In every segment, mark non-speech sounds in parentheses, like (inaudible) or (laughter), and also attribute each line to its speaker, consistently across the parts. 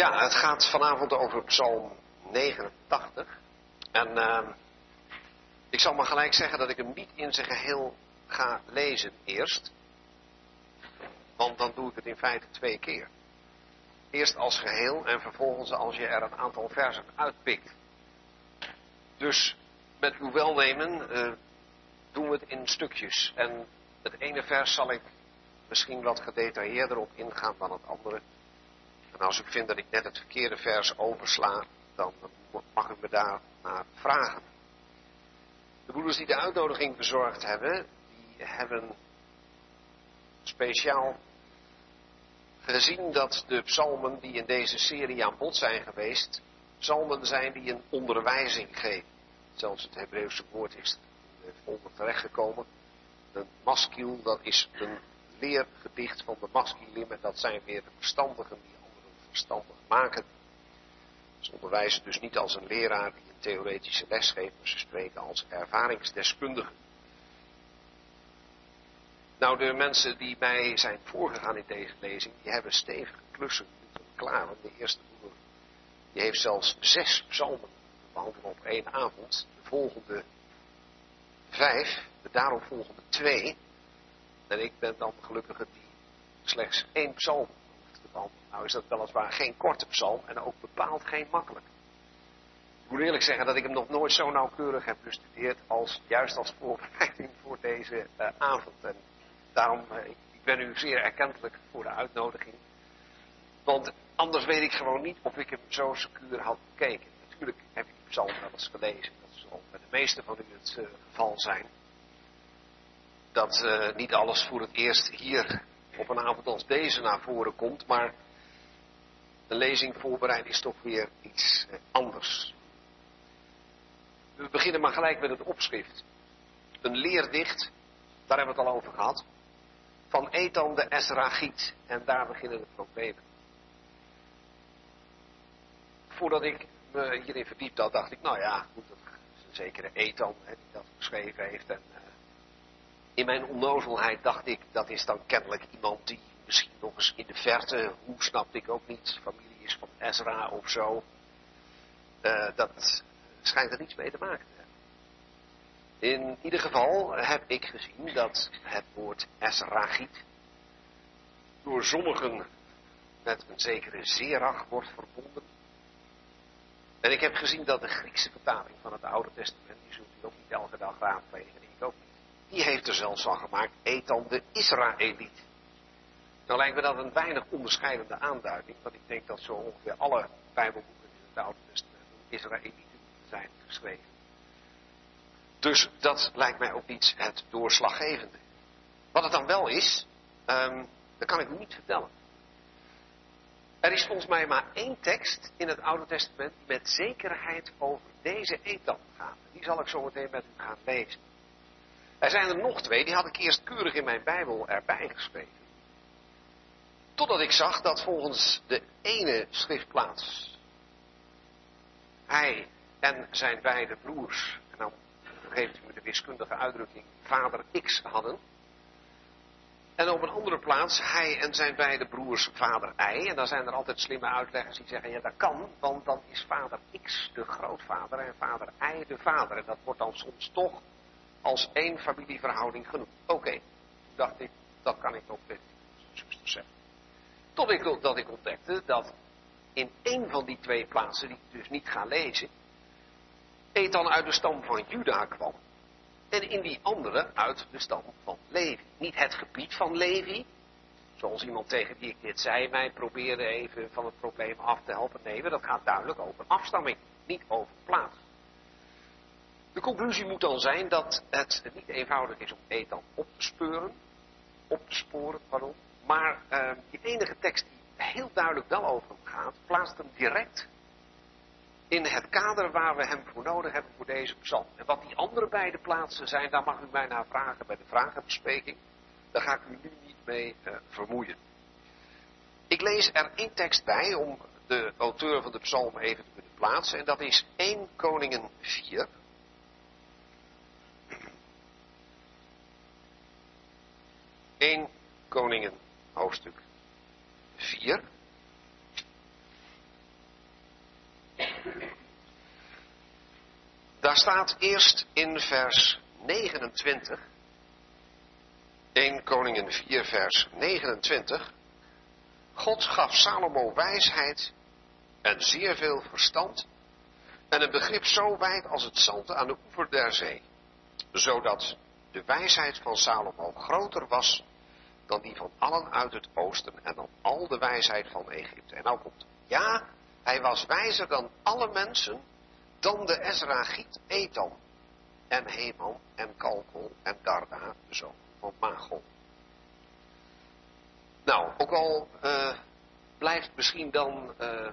Speaker 1: Ja, het gaat vanavond over Psalm 89. En uh, ik zal maar gelijk zeggen dat ik hem niet in zijn geheel ga lezen eerst. Want dan doe ik het in feite twee keer. Eerst als geheel en vervolgens als je er een aantal versen uitpikt. Dus met uw welnemen uh, doen we het in stukjes. En het ene vers zal ik misschien wat gedetailleerder op ingaan dan het andere. En als u vindt dat ik net het verkeerde vers oversla, dan mag u me daar naar vragen. De broeders die de uitnodiging verzorgd hebben, die hebben speciaal gezien dat de psalmen die in deze serie aan bod zijn geweest, psalmen zijn die een onderwijzing geven. Zelfs het Hebreeuwse woord is onder terechtgekomen. Een maskiel, dat is een leergedicht van de maskilim en dat zijn weer de verstandigen die verstandig maken. Ze onderwijzen dus niet als een leraar die een theoretische les maar ze spreken als ervaringsdeskundigen. Nou, de mensen die mij zijn voorgegaan in deze lezing, die hebben stevige klussen klaar. Want de eerste broer, die heeft zelfs zes psalmen behandeld op één avond. De volgende vijf, de daaropvolgende twee. En ik ben dan gelukkige die slechts één psalm nou is dat weliswaar geen korte psalm en ook bepaald geen makkelijk. Ik moet eerlijk zeggen dat ik hem nog nooit zo nauwkeurig heb bestudeerd als juist als voorbereiding voor deze uh, avond. En daarom, uh, ik ben u zeer erkentelijk voor de uitnodiging. Want anders weet ik gewoon niet of ik hem zo secuur had bekeken. Natuurlijk heb ik die psalm wel eens gelezen. Dat zal bij de meeste van u het uh, geval zijn. Dat niet alles voor het eerst hier op een avond als deze naar voren komt, maar een lezing voorbereiden is toch weer iets eh, anders. We beginnen maar gelijk met het opschrift. Een leerdicht, daar hebben we het al over gehad, van Ethan de Esragiet. En daar beginnen de problemen. Voordat ik me hierin verdiept had, dacht ik, nou ja, goed, dat is een zekere Ethan hè, die dat geschreven heeft. En uh, in mijn onnozelheid dacht ik, dat is dan kennelijk iemand die misschien nog eens in de verte, hoe snapte ik ook niet, familie is van Ezra of zo. Uh, dat schijnt er niets mee te maken te hebben. In ieder geval heb ik gezien dat het woord Ezragiet door sommigen met een zekere zerach wordt verbonden. En ik heb gezien dat de Griekse vertaling van het Oude Testament, die zult u ook niet elke dag raadplegen, ook niet die heeft er zelfs van gemaakt, Ethan de Israëliet. Nou lijkt me dat een weinig onderscheidende aanduiding, want ik denk dat zo ongeveer alle Bijbelboeken in het Oude Testament Israëlieten zijn geschreven. Dus dat lijkt mij ook niet het doorslaggevende. Wat het dan wel is, um, dat kan ik u niet vertellen. Er is volgens mij maar één tekst in het Oude Testament die met zekerheid over deze Ethan gaat. Die zal ik zo meteen met u gaan lezen. Er zijn er nog twee, die had ik eerst keurig in mijn Bijbel erbij geschreven. Totdat ik zag dat volgens de ene schriftplaats hij en zijn beide broers, en dan geeft u me de wiskundige uitdrukking, vader X hadden. En op een andere plaats hij en zijn beide broers vader Y. En dan zijn er altijd slimme uitleggers die zeggen, ja dat kan, want dan is vader X de grootvader en vader Y de vader. En dat wordt dan soms toch als één familieverhouding genoemd. Oké, dacht ik, dat kan ik ook zuster zeggen. Tot ik, dat ik ontdekte dat in één van die twee plaatsen, die ik dus niet ga lezen, Ethan uit de stam van Juda kwam. En in die andere uit de stam van Levi. Niet het gebied van Levi, zoals iemand tegen wie ik dit zei, mij probeerde even van het probleem af te helpen. Nee, dat gaat duidelijk over afstamming, niet over plaats. De conclusie moet dan zijn dat het niet eenvoudig is om Ethan op te speuren, op te sporen, pardon, maar uh, die enige tekst die heel duidelijk wel over hem gaat, plaatst hem direct in het kader waar we hem voor nodig hebben voor deze psalm. En wat die andere beide plaatsen zijn, daar mag u mij naar vragen bij de vragenbespreking. Daar ga ik u nu niet mee uh, vermoeien. Ik lees er één tekst bij om de auteur van de psalm even te kunnen plaatsen. En dat is 1 Koningen 4. 1 Koningen, hoofdstuk 4. Daar staat eerst in vers 29, 1 Koningen 4 vers 29, God gaf Salomo wijsheid en zeer veel verstand en een begrip zo wijd als het zand aan de oever der zee, zodat de wijsheid van Salomo groter was dan die van allen uit het oosten en dan al de wijsheid van Egypte. En nou komt, ja, hij was wijzer dan alle mensen, dan de Ezragiet Etam en Heman en Kalkol en Darda, de zoon van Magol. Nou, ook al uh, blijft misschien dan uh,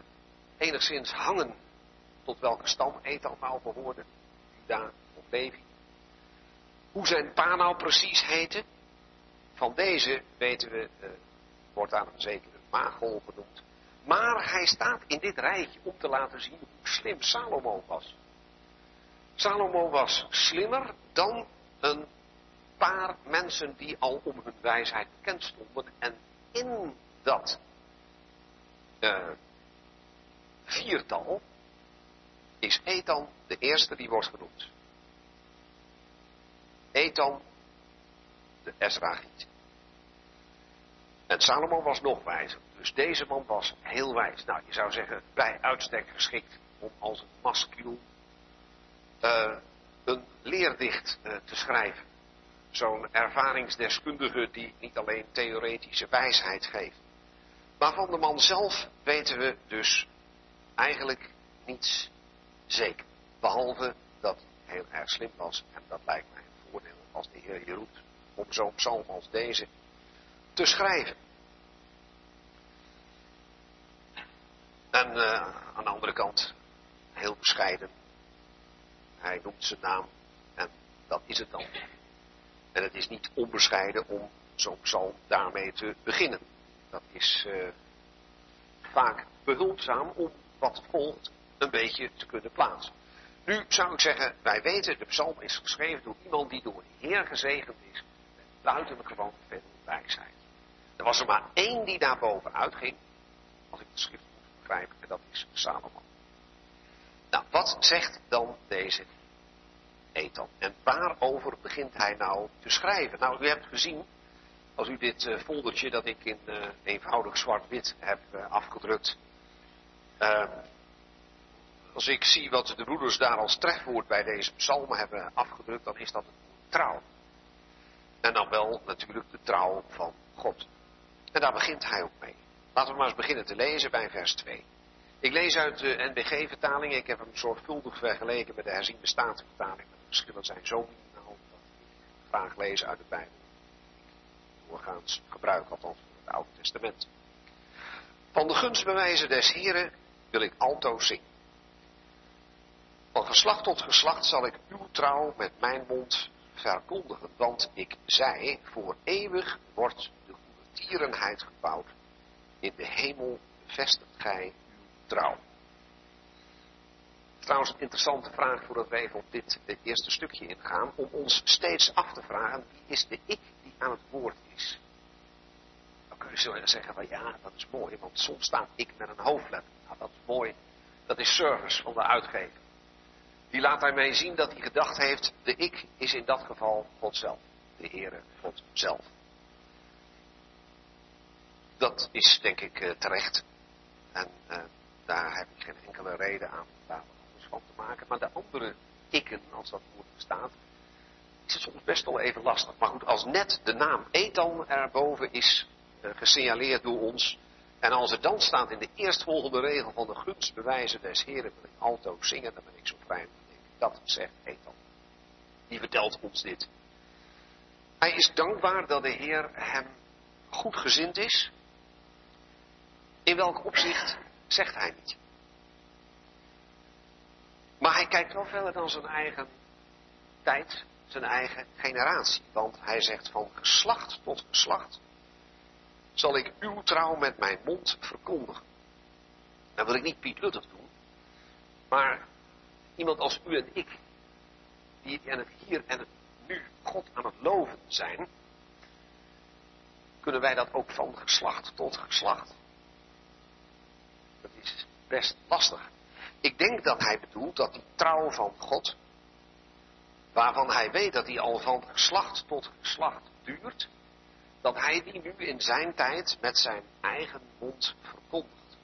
Speaker 1: enigszins hangen tot welke stam Etam nou behoorde, Juda of Levi. Hoe zijn pa nou precies heette, van deze weten we, uh, wordt aan een zekere Magol genoemd. Maar hij staat in dit rijtje om te laten zien hoe slim Salomo was. Salomo was slimmer dan een paar mensen die al om hun wijsheid bekend stonden. En in dat uh, viertal is Ethan de eerste die wordt genoemd. Ethan, de Ezraït. En Salomo was nog wijzer. Dus deze man was heel wijs. Nou, je zou zeggen, bij uitstek geschikt om als een mascuul uh, een leerdicht uh, te schrijven. Zo'n ervaringsdeskundige die niet alleen theoretische wijsheid geeft. Maar van de man zelf weten we dus eigenlijk niets zeker. Behalve dat hij heel erg slim was. En dat lijkt mij een voordeel als de Heer je roept om zo'n psalm als deze te schrijven. En uh, aan de andere kant, heel bescheiden. Hij noemt zijn naam en dat is het dan. En het is niet onbescheiden om zo'n psalm daarmee te beginnen. Dat is uh, vaak behulpzaam om wat volgt een beetje te kunnen plaatsen. Nu zou ik zeggen, wij weten, de psalm is geschreven door iemand die door de Heer gezegend is met buitengewoon veel wijsheid. Er was er maar één die daar bovenuit ging, als ik de schrift moet begrijpen, en dat is Salomon. Nou, wat zegt dan deze Ethan? En waarover begint hij nou te schrijven? Nou, u hebt gezien, als u dit uh, foldertje dat ik in uh, eenvoudig zwart-wit heb uh, afgedrukt, ehm, als ik zie wat de broeders daar als trefwoord bij deze psalmen hebben afgedrukt, dan is dat het trouw. En dan wel natuurlijk de trouw van God. En daar begint hij ook mee. Laten we maar eens beginnen te lezen bij vers 2. Ik lees uit de NBG-vertaling. Ik heb hem zorgvuldig vergeleken met de herziende statenvertaling. De verschillen zijn zo minimaal dat ik graag lees uit de Bijbel. Doorgaans gebruik althans van het Oude Testament. Van de gunstbewijzen des Heren wil ik alto zingen. Van geslacht tot geslacht zal ik uw trouw met mijn mond verkondigen. Want ik zei, voor eeuwig wordt de goede tierenheid gebouwd. In de hemel vestigt gij uw trouw. Trouwens, een interessante vraag voordat we even op dit, dit eerste stukje ingaan. Om ons steeds af te vragen, wie is de ik die aan het woord is? Dan kun je zeggen van ja, dat is mooi, want soms staat ik met een hoofdletter. Nou, dat is mooi. Dat is service van de uitgever. Die laat daarmee zien dat hij gedacht heeft, de ik is in dat geval God zelf. De Heere God zelf. Dat is denk ik uh, terecht. En uh, daar heb ik geen enkele reden aan daar wat anders van te maken. Maar de andere ikken, als dat woord bestaat, is het soms best wel even lastig. Maar goed, als net de naam Ethan erboven is uh, gesignaleerd door ons, en als er dan staat in de eerstvolgende regel van de gunstbewijzen des Heren wil ik alto zingen, dan ben ik zo vrij dat zegt Ethan. Die vertelt ons dit. Hij is dankbaar dat de Heer hem goed gezind is. In welk opzicht zegt hij niet. Maar hij kijkt wel verder dan zijn eigen tijd, zijn eigen generatie. Want hij zegt van geslacht tot geslacht zal ik uw trouw met mijn mond verkondigen. Dan wil ik niet Piet Luttig doen, maar iemand als u en ik, die in het hier en het nu God aan het loven zijn, kunnen wij dat ook van geslacht tot geslacht. Dat is best lastig. Ik denk dat hij bedoelt dat die trouw van God waarvan hij weet dat die al van geslacht tot geslacht duurt, dat hij die nu in zijn tijd met zijn eigen mond verkondigt.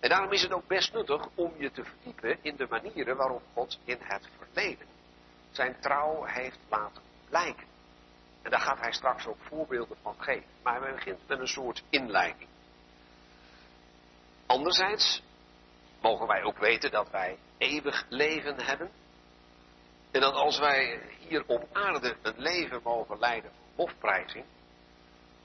Speaker 1: En daarom is het ook best nuttig om je te verdiepen in de manieren waarop God in het verleden zijn trouw heeft laten blijken. En daar gaat hij straks ook voorbeelden van geven. Maar hij begint met een soort inleiding. Anderzijds mogen wij ook weten dat wij eeuwig leven hebben. En dat als wij hier op aarde een leven mogen leiden van lofprijzing,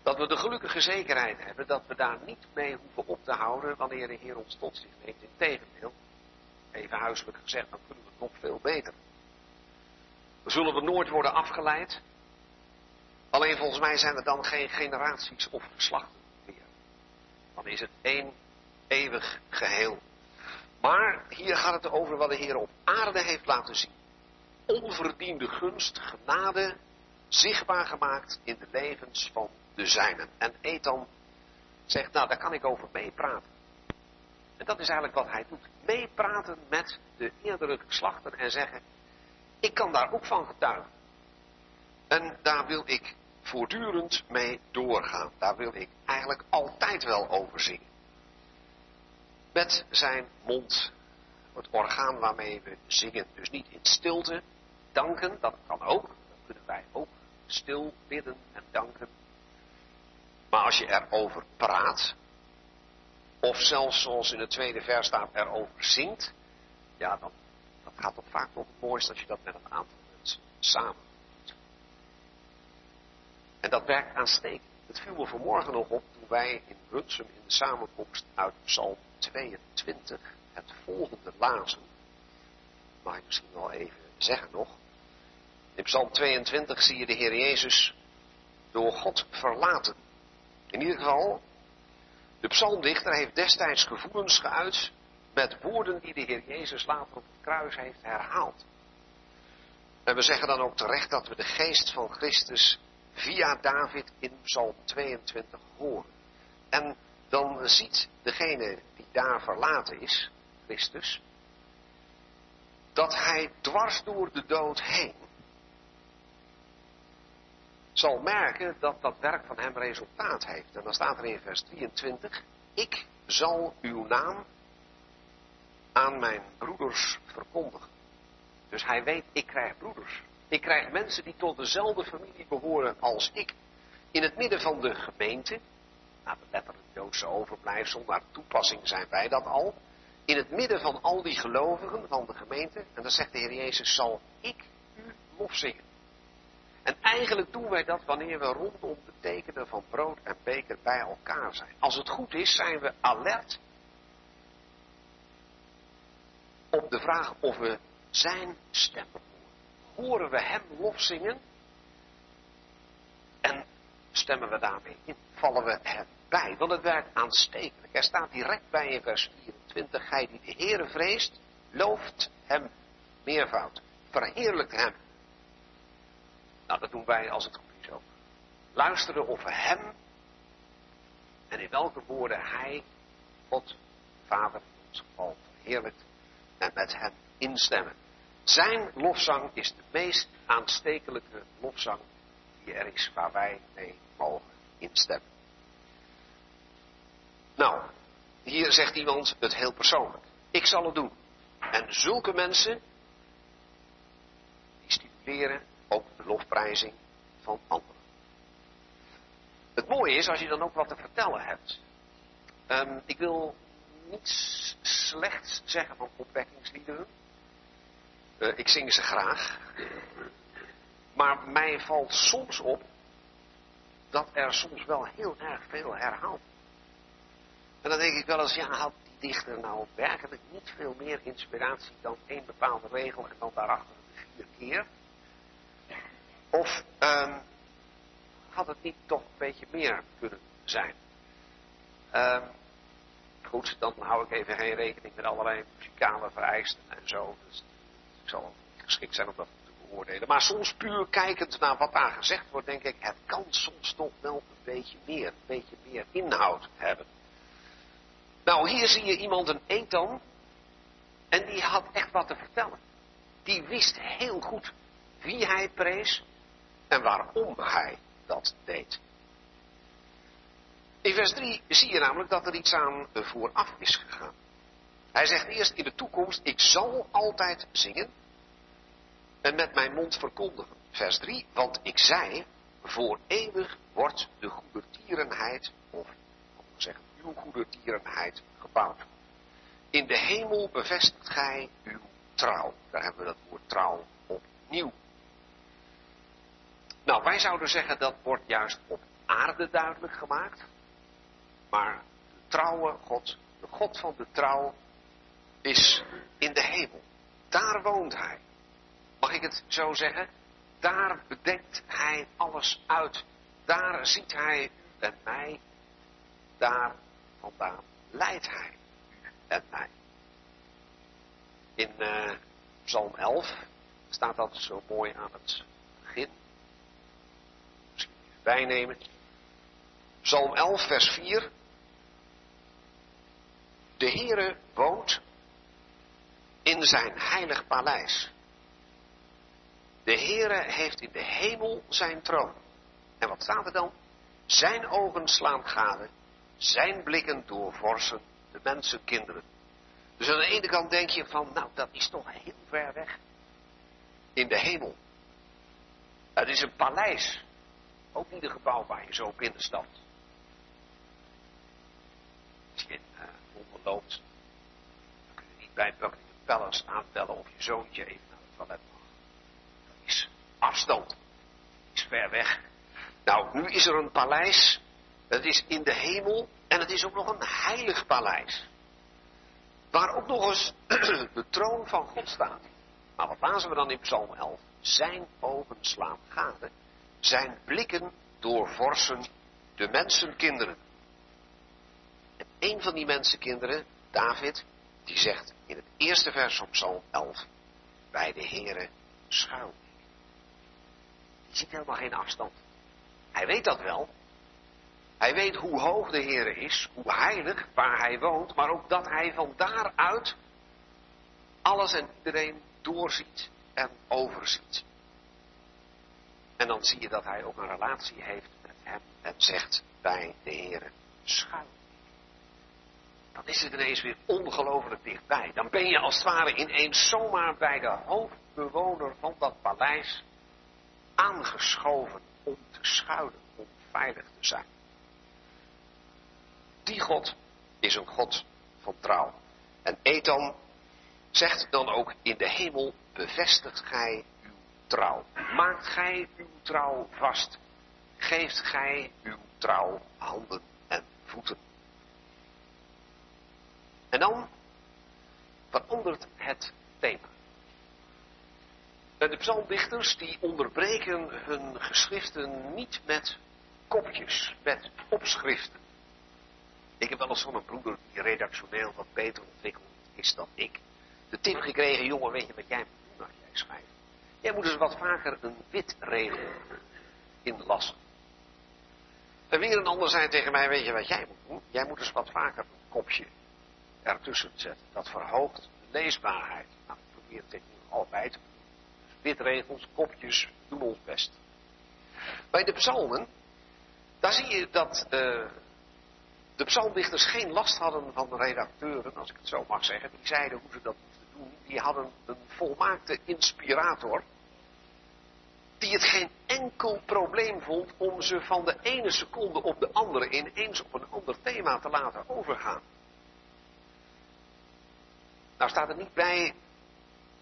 Speaker 1: dat we de gelukkige zekerheid hebben dat we daar niet mee hoeven op te houden wanneer de Heer ons tot zich neemt. Integendeel, even huiselijk gezegd, dan kunnen we het nog veel beter. We zullen we nooit worden afgeleid. Alleen volgens mij zijn er dan geen generaties of geslachten meer. Dan is het één eeuwig geheel. Maar hier gaat het over wat de Heer op aarde heeft laten zien. Onverdiende gunst, genade, zichtbaar gemaakt in de levens van de zijnen. En Ethan zegt, nou daar kan ik over meepraten. En dat is eigenlijk wat hij doet. Meepraten met de eerdere geslachten en zeggen, ik kan daar ook van getuigen. En daar wil ik voortdurend mee doorgaan. Daar wil ik eigenlijk altijd wel over zingen. Met zijn mond, het orgaan waarmee we zingen. Dus niet in stilte danken, dat kan ook. Dat kunnen wij ook stil bidden en danken. Maar als je erover praat, of zelfs zoals in het tweede vers staat, erover zingt, ja, dan dat gaat toch vaak nog het mooiste als je dat met een aantal mensen samen. En dat werkt aanstekend. Het viel me vanmorgen nog op toen wij in Brunsum in de samenkomst uit Psalm 22 het volgende lazen. Mag ik misschien wel even zeggen nog. In Psalm 22 zie je de Heer Jezus door God verlaten. In ieder geval, de psalmdichter heeft destijds gevoelens geuit met woorden die de Heer Jezus later op het kruis heeft herhaald. En we zeggen dan ook terecht dat we de geest van Christus via David in Psalm 22 horen. En dan ziet degene die daar verlaten is, Christus, dat hij dwars door de dood heen zal merken dat dat werk van hem resultaat heeft. En dan staat er in vers 23, ik zal uw naam aan mijn broeders verkondigen. Dus hij weet, ik krijg broeders. Ik krijg mensen die tot dezelfde familie behoren als ik. In het midden van de gemeente, nou, de letterlijk Joodse overblijfsel, naar toepassing zijn wij dat al. In het midden van al die gelovigen van de gemeente, en dan zegt de Heer Jezus, zal ik u lof. En eigenlijk doen wij dat wanneer we rondom de tekenen van brood en beker bij elkaar zijn. Als het goed is, zijn we alert op de vraag of we zijn stem horen. Horen we hem lof zingen? En stemmen we daarmee in? Vallen we hem bij? Want het werkt aanstekelijk. Er staat direct bij in vers 24. Gij die de Heere vreest, looft hem meervoud. Verheerlijkt hem. Nou, dat doen wij als het goed is ook. Luisteren of we hem en in welke woorden hij, God, Vader ons geval, verheerlijkt en met hem instemmen. Zijn lofzang is de meest aanstekelijke lofzang die er is waar wij mee mogen instemmen. Nou, hier zegt iemand het heel persoonlijk. Ik zal het doen. En zulke mensen, die stimuleren ook de lofprijzing van anderen. Het mooie is als je dan ook wat te vertellen hebt. Um, ik wil niets slechts zeggen van opwekkingsliederen. Uh, ik zing ze graag. Maar mij valt soms op dat er soms wel heel erg veel herhaalt. En dan denk ik wel eens, ja, had die dichter nou werkelijk niet veel meer inspiratie dan één bepaalde regel en dan daarachter vier keer? Of um, had het niet toch een beetje meer kunnen zijn? Um, Goed, dan hou ik even geen rekening met allerlei muzikale vereisten en zo. Dus ik zal geschikt zijn om dat te beoordelen. Maar soms puur kijkend naar wat daar gezegd wordt, denk ik, het kan soms toch wel een beetje meer, een beetje meer inhoud hebben. Nou, hier zie je iemand, een Ethan, en die had echt wat te vertellen. Die wist heel goed wie hij prees en waarom hij dat deed. In vers 3 zie je namelijk dat er iets aan vooraf is gegaan. Hij zegt eerst in de toekomst, ik zal altijd zingen en met mijn mond verkondigen. Vers 3, want ik zei, voor eeuwig wordt de goedertierenheid, of zeggen, uw goedertierenheid gebouwd. In de hemel bevestigt gij uw trouw. Daar hebben we dat woord trouw opnieuw. Nou, wij zouden zeggen dat wordt juist op aarde duidelijk gemaakt. Maar de trouwe God, de God van de trouw, is in de hemel. Daar woont hij. Mag ik het zo zeggen? Daar bedenkt hij alles uit. Daar ziet hij en mij. Daar vandaan leidt hij en mij. In uh, Psalm 11 staat dat zo mooi aan het. Bijnemen. Psalm 11, vers 4. De Heere woont in zijn heilig paleis. De Heere heeft in de hemel zijn troon. En wat staat er dan? Zijn ogen slaan gade, zijn blikken doorvorsen de mensenkinderen. Dus aan de ene kant denk je van, nou dat is toch heel ver weg. In de hemel. Het is een paleis. Ook niet een gebouw waar je zo binnenstapt. Als je in uh, Londen loopt, dan kun je niet bij Buckingham Palace aanbellen of je zoontje even naar het. Dat is afstand. Dat is ver weg. Nou, nu is er een paleis. Het is in de hemel en het is ook nog een heilig paleis. Waar ook nog eens (clears throat) de troon van God staat. Maar wat lazen we dan in Psalm 11? Zijn ogen slaan gade. Zijn blikken doorvorsen de mensenkinderen. En een van die mensenkinderen, David, die zegt in het eerste vers van Psalm 11, bij de Heere schuil. Je ziet helemaal geen afstand. Hij weet dat wel. Hij weet hoe hoog de Heere is, hoe heilig waar hij woont, maar ook dat hij van daaruit alles en iedereen doorziet en overziet. En dan zie je dat hij ook een relatie heeft met hem en zegt bij de Heere schuil dan is het ineens weer ongelooflijk dichtbij. Dan ben je als het ware ineens zomaar bij de hoofdbewoner van dat paleis aangeschoven om te schuilen, om veilig te zijn. Die God is een God van trouw. En Ethan zegt dan ook in de hemel, bevestigt gij trouw. Maakt gij uw trouw vast. Geeft gij uw trouw handen en voeten. En dan verandert het thema. De psalmdichters die onderbreken hun geschriften niet met kopjes, met opschriften. Ik heb wel eens van een broeder die redactioneel wat beter ontwikkeld is dan ik. De tip gekregen, jongen, weet je wat jij moet doen als jij schrijft? Jij moet eens wat vaker een witregel inlassen. En weer een ander zei tegen mij, weet je wat jij moet doen? Jij moet eens wat vaker een kopje ertussen zetten. Dat verhoogt de leesbaarheid. Nou, ik probeer het nu altijd. te doen. witregels, kopjes, doen ons best. Bij de psalmen, daar zie je dat uh, de psalmdichters geen last hadden van de redacteuren, als ik het zo mag zeggen. Die zeiden hoe ze dat. Die hadden een volmaakte inspirator. Die het geen enkel probleem vond om ze van de ene seconde op de andere ineens op een ander thema te laten overgaan. Nou staat er niet bij,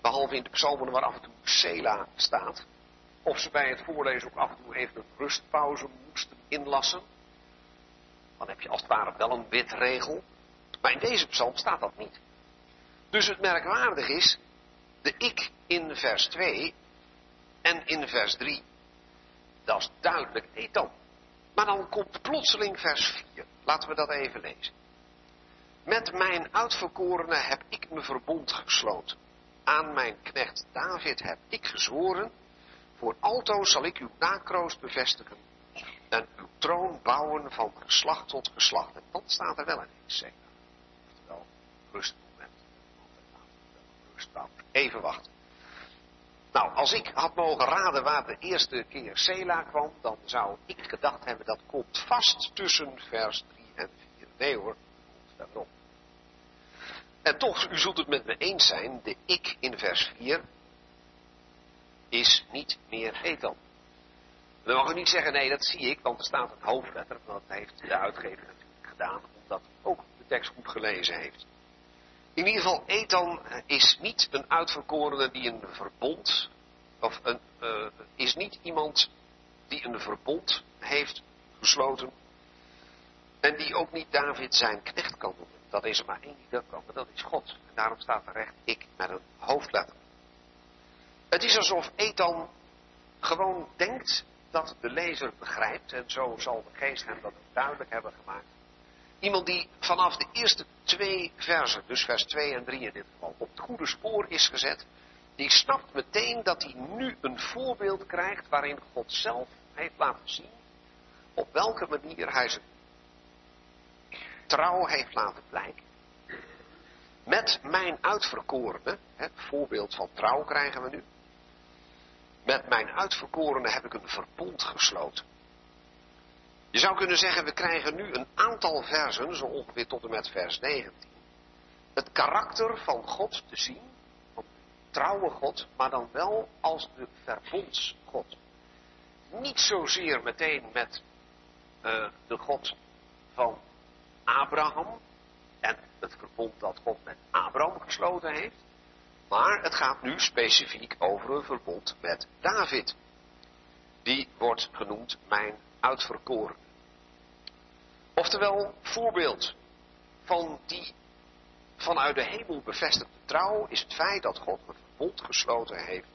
Speaker 1: behalve in de psalmen waar af en toe Sela staat, of ze bij het voorlezen ook af en toe even een rustpauze moesten inlassen. Dan heb je als het ware wel een witregel. Maar in deze psalm staat dat niet. Dus het merkwaardig is, de ik in vers 2 en in vers 3. Dat is duidelijk Ethan. Maar dan komt plotseling vers 4. Laten we dat even lezen. Met mijn uitverkorene heb ik me verbond gesloten. Aan mijn knecht David heb ik gezworen. Voor alto zal ik uw nakroost bevestigen. En uw troon bouwen van geslacht tot geslacht. En dan staat er wel een zeg. Oftewel, rustmoment. Even wachten. Nou, als ik had mogen raden waar de eerste keer Sela kwam, dan zou ik gedacht hebben dat komt vast tussen vers 3 en 4. Nee hoor, daarop. En toch, u zult het met me eens zijn, de ik in vers 4 is niet meer Ethan. We mogen niet zeggen, nee, dat zie ik, want er staat een hoofdletter. Dat heeft de uitgever natuurlijk gedaan, omdat ook de tekst goed gelezen heeft. In ieder geval, Ethan is niet een uitverkorene die een verbond, of een, uh, is niet iemand die een verbond heeft gesloten. En die ook niet David zijn knecht kan noemen. Dat is er maar één die dat kan, maar dat is God. En daarom staat er recht ik met een hoofdletter. Het is alsof Ethan gewoon denkt dat de lezer begrijpt, en zo zal de geest hem dat duidelijk hebben gemaakt. Iemand die vanaf de eerste twee versen, dus vers 2 en 3 in dit geval, op het goede spoor is gezet, die snapt meteen dat hij nu een voorbeeld krijgt waarin God zelf heeft laten zien op welke manier hij zijn trouw heeft laten blijken. Met mijn uitverkorene, voorbeeld van trouw krijgen we nu, met mijn uitverkorene heb ik een verbond gesloten. Je zou kunnen zeggen, we krijgen nu een aantal versen, zo ongeveer tot en met vers 19. Het karakter van God te zien, van trouwe God, maar dan wel als de verbondsgod. Niet zozeer meteen met uh, de God van Abraham en het verbond dat God met Abraham gesloten heeft. Maar het gaat nu specifiek over een verbond met David. Die wordt genoemd mijn uitverkoren. Oftewel, voorbeeld van die vanuit de hemel bevestigde trouw is het feit dat God een verbond gesloten heeft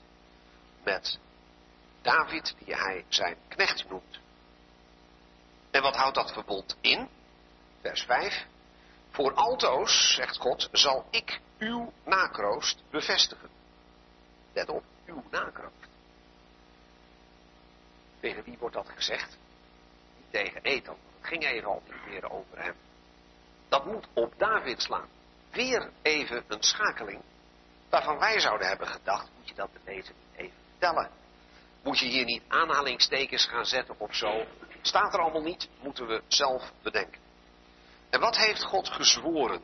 Speaker 1: met David, die hij zijn knecht noemt. En wat houdt dat verbond in? Vers 5. Voor altoos, zegt God, zal ik uw nakroost bevestigen. Let op, uw nakroost. Tegen wie wordt dat gezegd? Tegen Ethan. Ging even al meer over hem. Dat moet op David slaan. Weer even een schakeling. Waarvan wij zouden hebben gedacht, moet je dat de even vertellen. Moet je hier niet aanhalingstekens gaan zetten of zo. Staat er allemaal niet, moeten we zelf bedenken. En wat heeft God gezworen?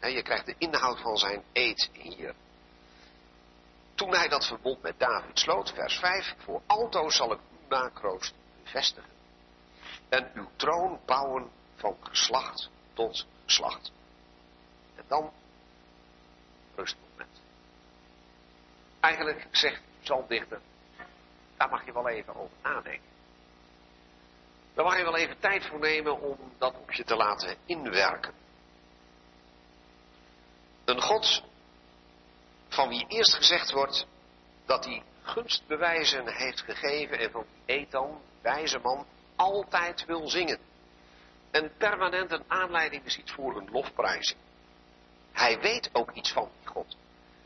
Speaker 1: je krijgt de inhoud van zijn eed hier. Toen hij dat verbond met David sloot, vers 5, voor alto zal ik uw nakroost bevestigen. En uw troon bouwen van geslacht tot geslacht. En dan rustmoment. Eigenlijk zegt psalmdichter, daar mag je wel even over nadenken. Daar mag je wel even tijd voor nemen om dat op je te laten inwerken. Een God van wie eerst gezegd wordt dat hij gunstbewijzen heeft gegeven en van Ethan, wijze man, altijd wil zingen. En permanent een aanleiding is iets voor een lofprijzing. Hij weet ook iets van die God.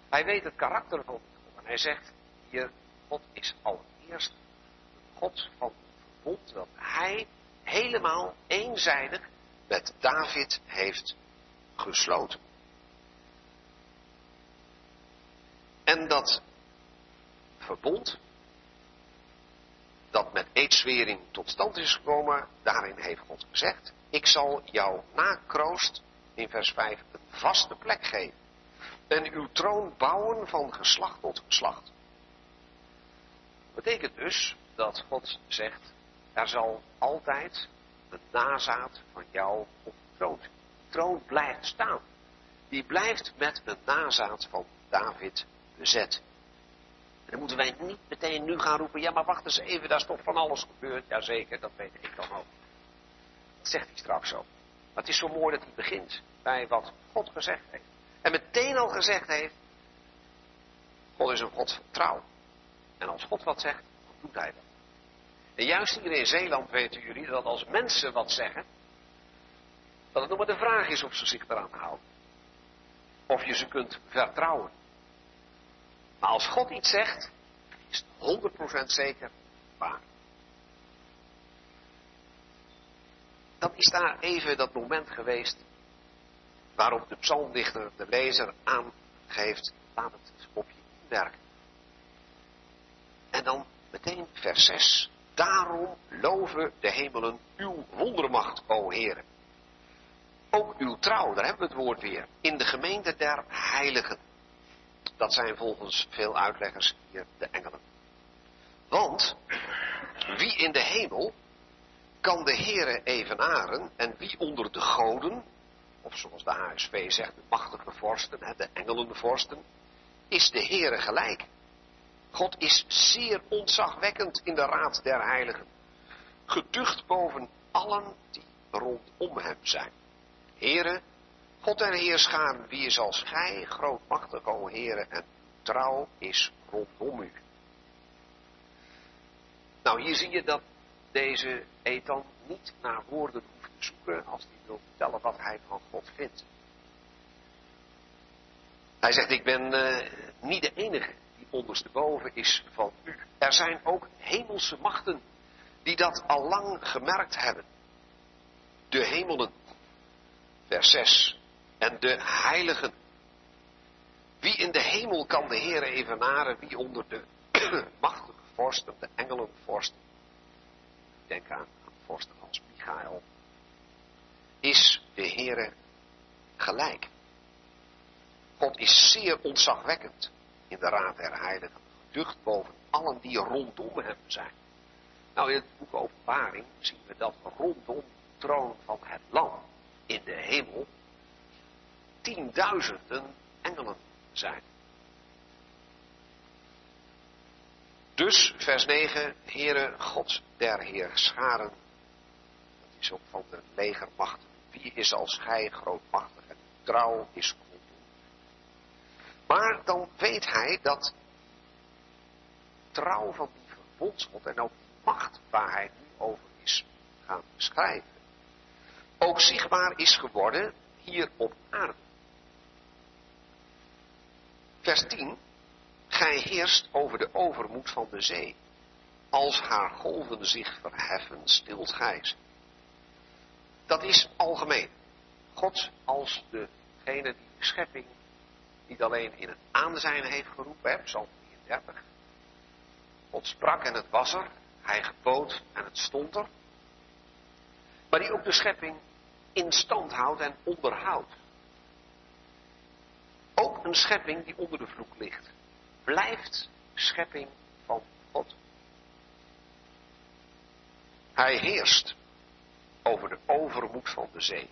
Speaker 1: Hij weet het karakter van die God. En hij zegt hier, God is allereerst God van verbond dat hij helemaal eenzijdig met David heeft gesloten. En dat verbond, dat met eedswering tot stand is gekomen, daarin heeft God gezegd, ik zal jou nakroost, in vers 5, een vaste plek geven. En uw troon bouwen van geslacht tot geslacht. Betekent dus dat God zegt, er zal altijd een nazaat van jou op de troon. De troon blijft staan. Die blijft met een nazaat van David bezet. Dan moeten wij niet meteen nu gaan roepen, ja maar wacht eens even, daar is toch van alles gebeurd. Jazeker, dat weet ik dan ook. Dat zegt hij straks zo. Maar het is zo mooi dat hij begint bij wat God gezegd heeft. En meteen al gezegd heeft, God is een God van trouw. En als God wat zegt, doet hij dat. En juist hier in Zeeland weten jullie dat als mensen wat zeggen, dat het nog maar de vraag is of ze zich eraan houden. Of je ze kunt vertrouwen. Maar als God iets zegt, is het 100% zeker waar. Dan is daar even dat moment geweest waarop de psalmdichter de lezer aangeeft, laat het op je werken. En dan meteen vers 6. Daarom loven de hemelen uw wondermacht, o Heer. Ook uw trouw, daar hebben we het woord weer. In de gemeente der heiligen. Dat zijn volgens veel uitleggers hier de engelen. Want wie in de hemel kan de Heere evenaren en wie onder de goden, of zoals de HSV zegt, de machtige vorsten, de engelenvorsten, is de Heere gelijk. God is zeer ontzagwekkend in de raad der heiligen, geducht boven allen die rondom hem zijn. Here, God en Heerscharen, wie is als gij, grootmachtig, o Heere, en trouw is rondom u. Nou, hier zie je dat deze Ethan niet naar woorden hoeft te zoeken als hij wil vertellen wat hij van God vindt. Hij zegt, ik ben uh, niet de enige die ondersteboven is van u. Er zijn ook hemelse machten die dat al lang gemerkt hebben. De hemelen, vers 6, en de heiligen. Wie in de hemel kan de Heer evenaren, wie onder de (clears throat) machtige vorsten, de engelenvorsten, denk aan, aan vorsten als Michael, is de Heere gelijk. God is zeer ontzagwekkend in de raad der heiligen, geducht boven allen die rondom hem zijn. Nou, in het boek Openbaring zien we dat rondom de troon van het lam in de hemel tienduizenden engelen zijn. Dus, vers 9, Heere God der Heerscharen, dat is ook van de legermacht. Wie is als gij grootmachtig en trouw is rondom. Maar dan weet hij dat trouw van die verbondsgod en ook macht waar hij nu over is gaan beschrijven, ook zichtbaar is geworden hier op aarde. Vers 10. Gij heerst over de overmoed van de zee. Als haar golven zich verheffen, stilt gij ze. Dat is algemeen. God als degene die de schepping niet alleen in het aanzijn heeft geroepen, hè, Psalm 33. God sprak en het was er. Hij gebood en het stond er. Maar die ook de schepping in stand houdt en onderhoudt. Ook een schepping die onder de vloek ligt blijft schepping van God. Hij heerst over de overmoed van de zee.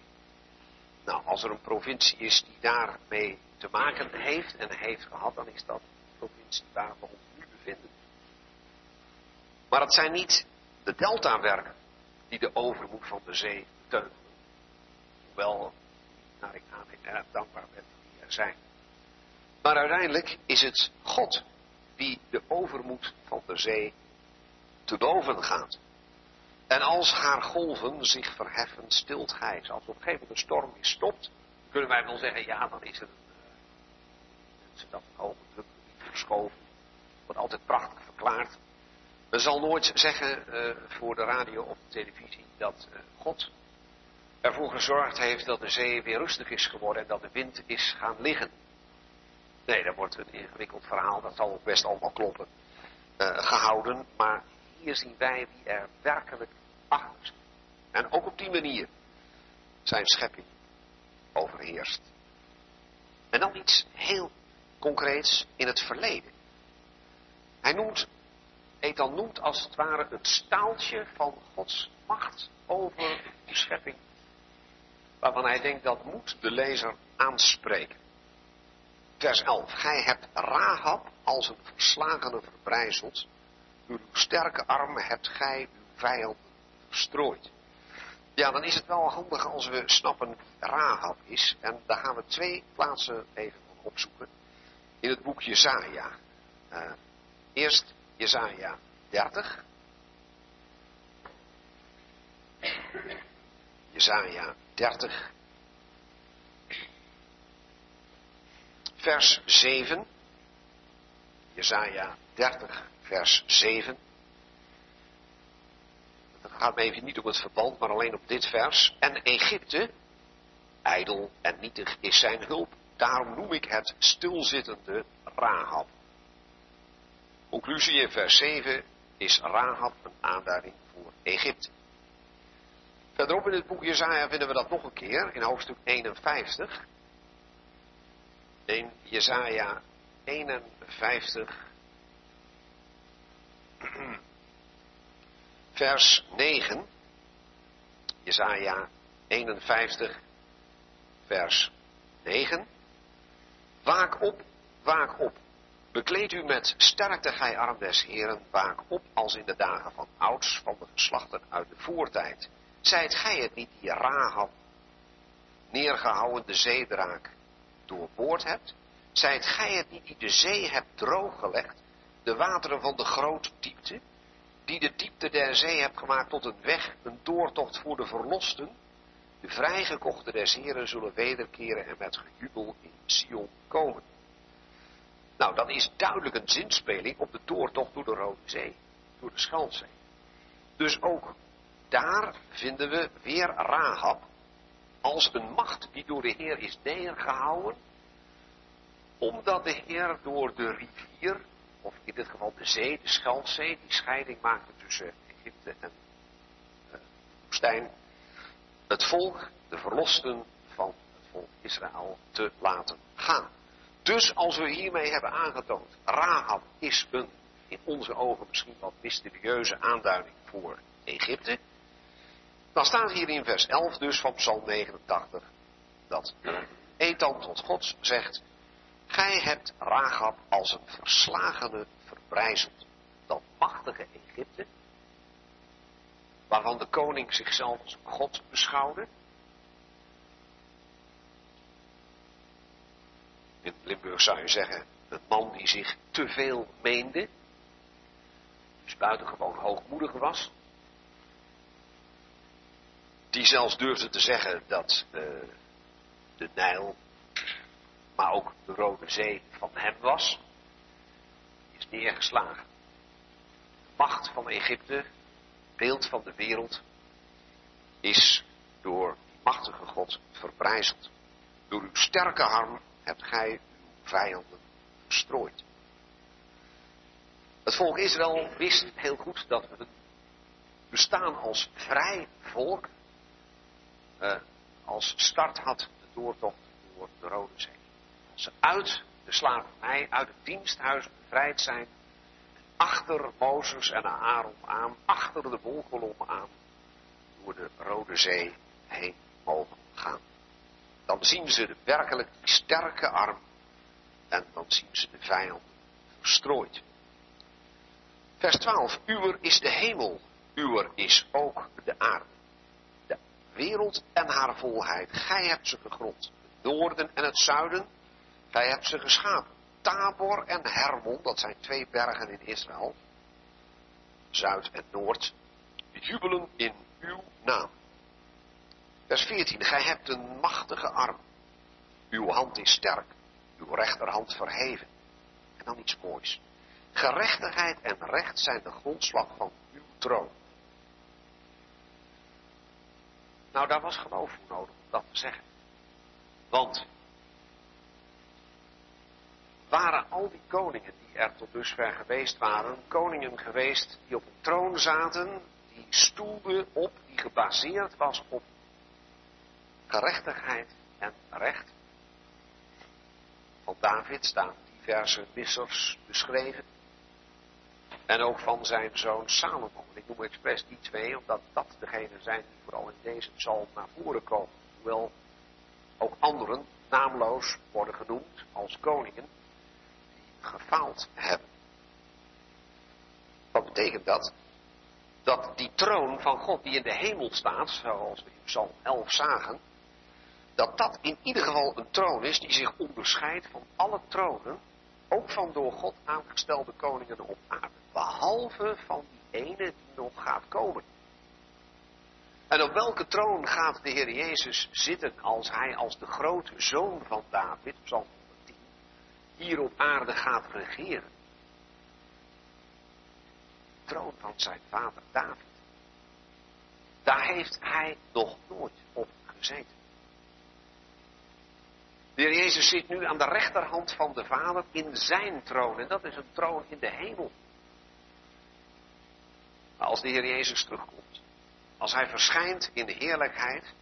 Speaker 1: Nou, als er een provincie is die daarmee te maken heeft en heeft gehad, dan is dat de provincie waar we ons nu bevinden. Maar het zijn niet de deltawerken die de overmoed van de zee teugelen. Hoewel, naar ik aanneem, erg dankbaar ben die er zijn. Maar uiteindelijk is het God die de overmoed van de zee te boven gaat. En als haar golven zich verheffen, stilt gij. Als op een gegeven moment de storm is stopt, kunnen wij wel zeggen, ja, dan is het uh, dat hoge druk verschoven. Wordt altijd prachtig verklaard. Men zal nooit zeggen uh, voor de radio of de televisie dat uh, God ervoor gezorgd heeft dat de zee weer rustig is geworden en dat de wind is gaan liggen. Nee, dat wordt een ingewikkeld verhaal, dat zal ook best allemaal kloppen, uh, gehouden. Maar hier zien wij wie er werkelijk achter. En ook op die manier zijn schepping overheerst. En dan iets heel concreets in het verleden. Hij noemt, Ethan noemt als het ware het staaltje van Gods macht over de schepping. Waarvan hij denkt dat moet de lezer aanspreken vers 11. Gij hebt Rahab als een verslagene verbrijzeld. Door uw sterke armen hebt gij uw vijand verstrooid. Ja, dan is het wel handig als we snappen wie Rahab is. En daar gaan we twee plaatsen even opzoeken. In het boek Jezaja. Uh, eerst Jezaja 30. Jezaja 30. Vers 7. Jezaja 30, vers 7. Het gaat me even niet om het verband, maar alleen op dit vers. En Egypte, ijdel en nietig is zijn hulp. Daarom noem ik het stilzittende Rahab. Conclusie in vers 7 is Rahab een aanduiding voor Egypte. Verderop in het boek Jezaja vinden we dat nog een keer in hoofdstuk 51. In Jezaja 51, vers 9. Jezaja 51, vers 9. Waak op, waak op. Bekleed u met sterkte, gij arm des heren. Waak op als in de dagen van ouds, van de geslachten uit de voortijd. Zijt gij het niet die Rahab, neergehouden de zeedraak, doorboord hebt? Zijt gij het niet die de zee hebt drooggelegd, de wateren van de grote diepte, die de diepte der zee hebt gemaakt tot een weg, een doortocht voor de verlosten? De vrijgekochten des Heren zullen wederkeren en met gejubel in Sion komen. Nou, dat is duidelijk een zinspeling op de doortocht door de Rode Zee, door de Schalzee. Dus ook daar vinden we weer Rahab als een macht die door de Heer is neergehouden, omdat de Heer door de rivier, of in dit geval de zee, de Schalzee, die scheiding maakte tussen Egypte en uh, woestijn, het volk, de verlosten van het volk Israël, te laten gaan. Dus als we hiermee hebben aangetoond, Rahab is een in onze ogen misschien wat mysterieuze aanduiding voor Egypte, dan staat hier in vers 11 dus van Psalm 89 dat Ethan tot God zegt, Gij hebt Rahab als een verslagene verbrijzeld, dat machtige Egypte, waarvan de koning zichzelf als God beschouwde, In Limburg zou je zeggen, een man die zich te veel meende. Dus buitengewoon hoogmoedig was. Die zelfs durfde te zeggen dat uh, de Nijl, maar ook de Rode Zee van hem was. Is neergeslagen. De macht van Egypte, beeld van de wereld, is door machtige God verbrijzeld. Door uw sterke arm hebt gij uw vijanden verstrooid. Het volk Israël wist heel goed dat het bestaan als vrij volk uh, als start had de doortocht door de Rode Zee. Als ze uit de slavernij, uit het diensthuis bevrijd zijn, achter Mozes en Aaron aan, achter de wolkolom aan, door de Rode Zee heen mogen gaan dan zien ze de werkelijk sterke arm en dan zien ze de vijand verstrooid. Vers 12. Uwer is de hemel, uwer is ook de aarde. Wereld en haar volheid, gij hebt ze gegrond. Het noorden en het zuiden, gij hebt ze geschapen. Tabor en Hermon, dat zijn twee bergen in Israël. Zuid en Noord, jubelen in uw naam. Vers 14. Gij hebt een machtige arm. Uw hand is sterk. Uw rechterhand verheven. En dan iets moois. Gerechtigheid en recht zijn de grondslag van uw troon. Nou, daar was geloof voor nodig om dat te zeggen. Want waren al die koningen die er tot dusver geweest waren, koningen geweest die op een troon zaten, die stoelden op, die gebaseerd was op gerechtigheid en recht. Van David staan diverse wissers beschreven. En ook van zijn zoon Salomo. Ik noem expres die twee, omdat dat degenen zijn die vooral in deze psalm naar voren komen. Hoewel ook anderen naamloos worden genoemd als koningen die gefaald hebben. Wat betekent dat? Dat die troon van God die in de hemel staat, zoals we in Psalm 11 zagen, dat dat in ieder geval een troon is die zich onderscheidt van alle tronen, ook van door God aangestelde koningen op aarde, behalve van die ene die nog gaat komen. En op welke troon gaat de Heer Jezus zitten als hij als de grote zoon van David, Psalm 110, hier op aarde gaat regeren? De troon van zijn vader David. Daar heeft hij nog nooit op gezeten. De Jezus zit nu aan de rechterhand van de Vader in zijn troon. En dat is een troon in de hemel. Maar als de Heer Jezus terugkomt, als Hij verschijnt in de heerlijkheid,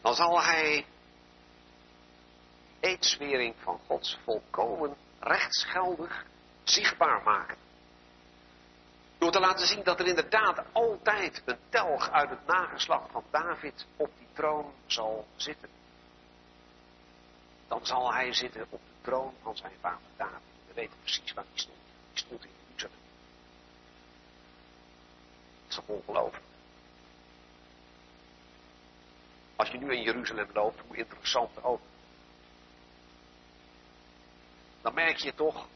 Speaker 1: dan zal Hij eedswering van Gods volkomen rechtsgeldig zichtbaar maken. Door te laten zien dat er inderdaad altijd een telg uit het nageslacht van David op die troon zal zitten. Dan zal hij zitten op de troon van zijn vader David. We weten precies waar die stond. Die stond in Jeruzalem. Dat is toch ongelooflijk. Als je nu in Jeruzalem loopt, hoe interessant ook. Dan merk je toch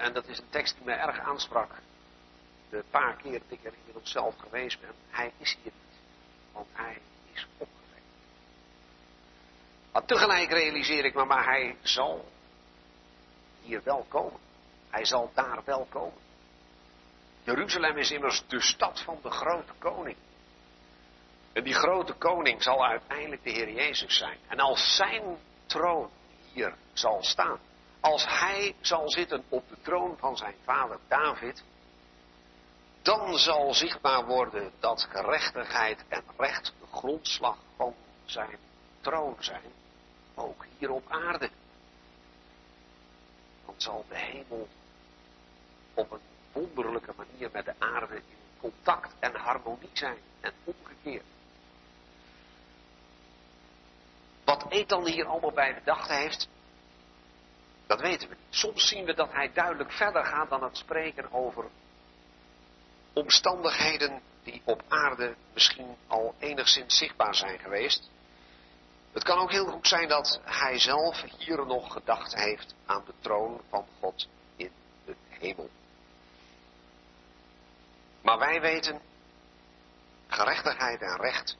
Speaker 1: en dat is een tekst die mij erg aansprak. De paar keer dat ik er inmiddels zelf geweest ben. Hij is hier niet. Want hij is opgewekt. Maar tegelijk realiseer ik me, maar hij zal hier wel komen. Hij zal daar wel komen. Jeruzalem is immers de stad van de grote koning. En die grote koning zal uiteindelijk de Heer Jezus zijn. En als zijn troon hier zal staan, als hij zal zitten op de troon van zijn vader David, dan zal zichtbaar worden dat gerechtigheid en recht de grondslag van zijn troon zijn, ook hier op aarde. Dan zal de hemel op een wonderlijke manier met de aarde in contact en harmonie zijn en omgekeerd. Wat Ethan hier allemaal bij bedacht heeft, dat weten we niet. Soms zien we dat hij duidelijk verder gaat dan het spreken over omstandigheden die op aarde misschien al enigszins zichtbaar zijn geweest. Het kan ook heel goed zijn dat hij zelf hier nog gedacht heeft aan de troon van God in de hemel. Maar wij weten, gerechtigheid en recht,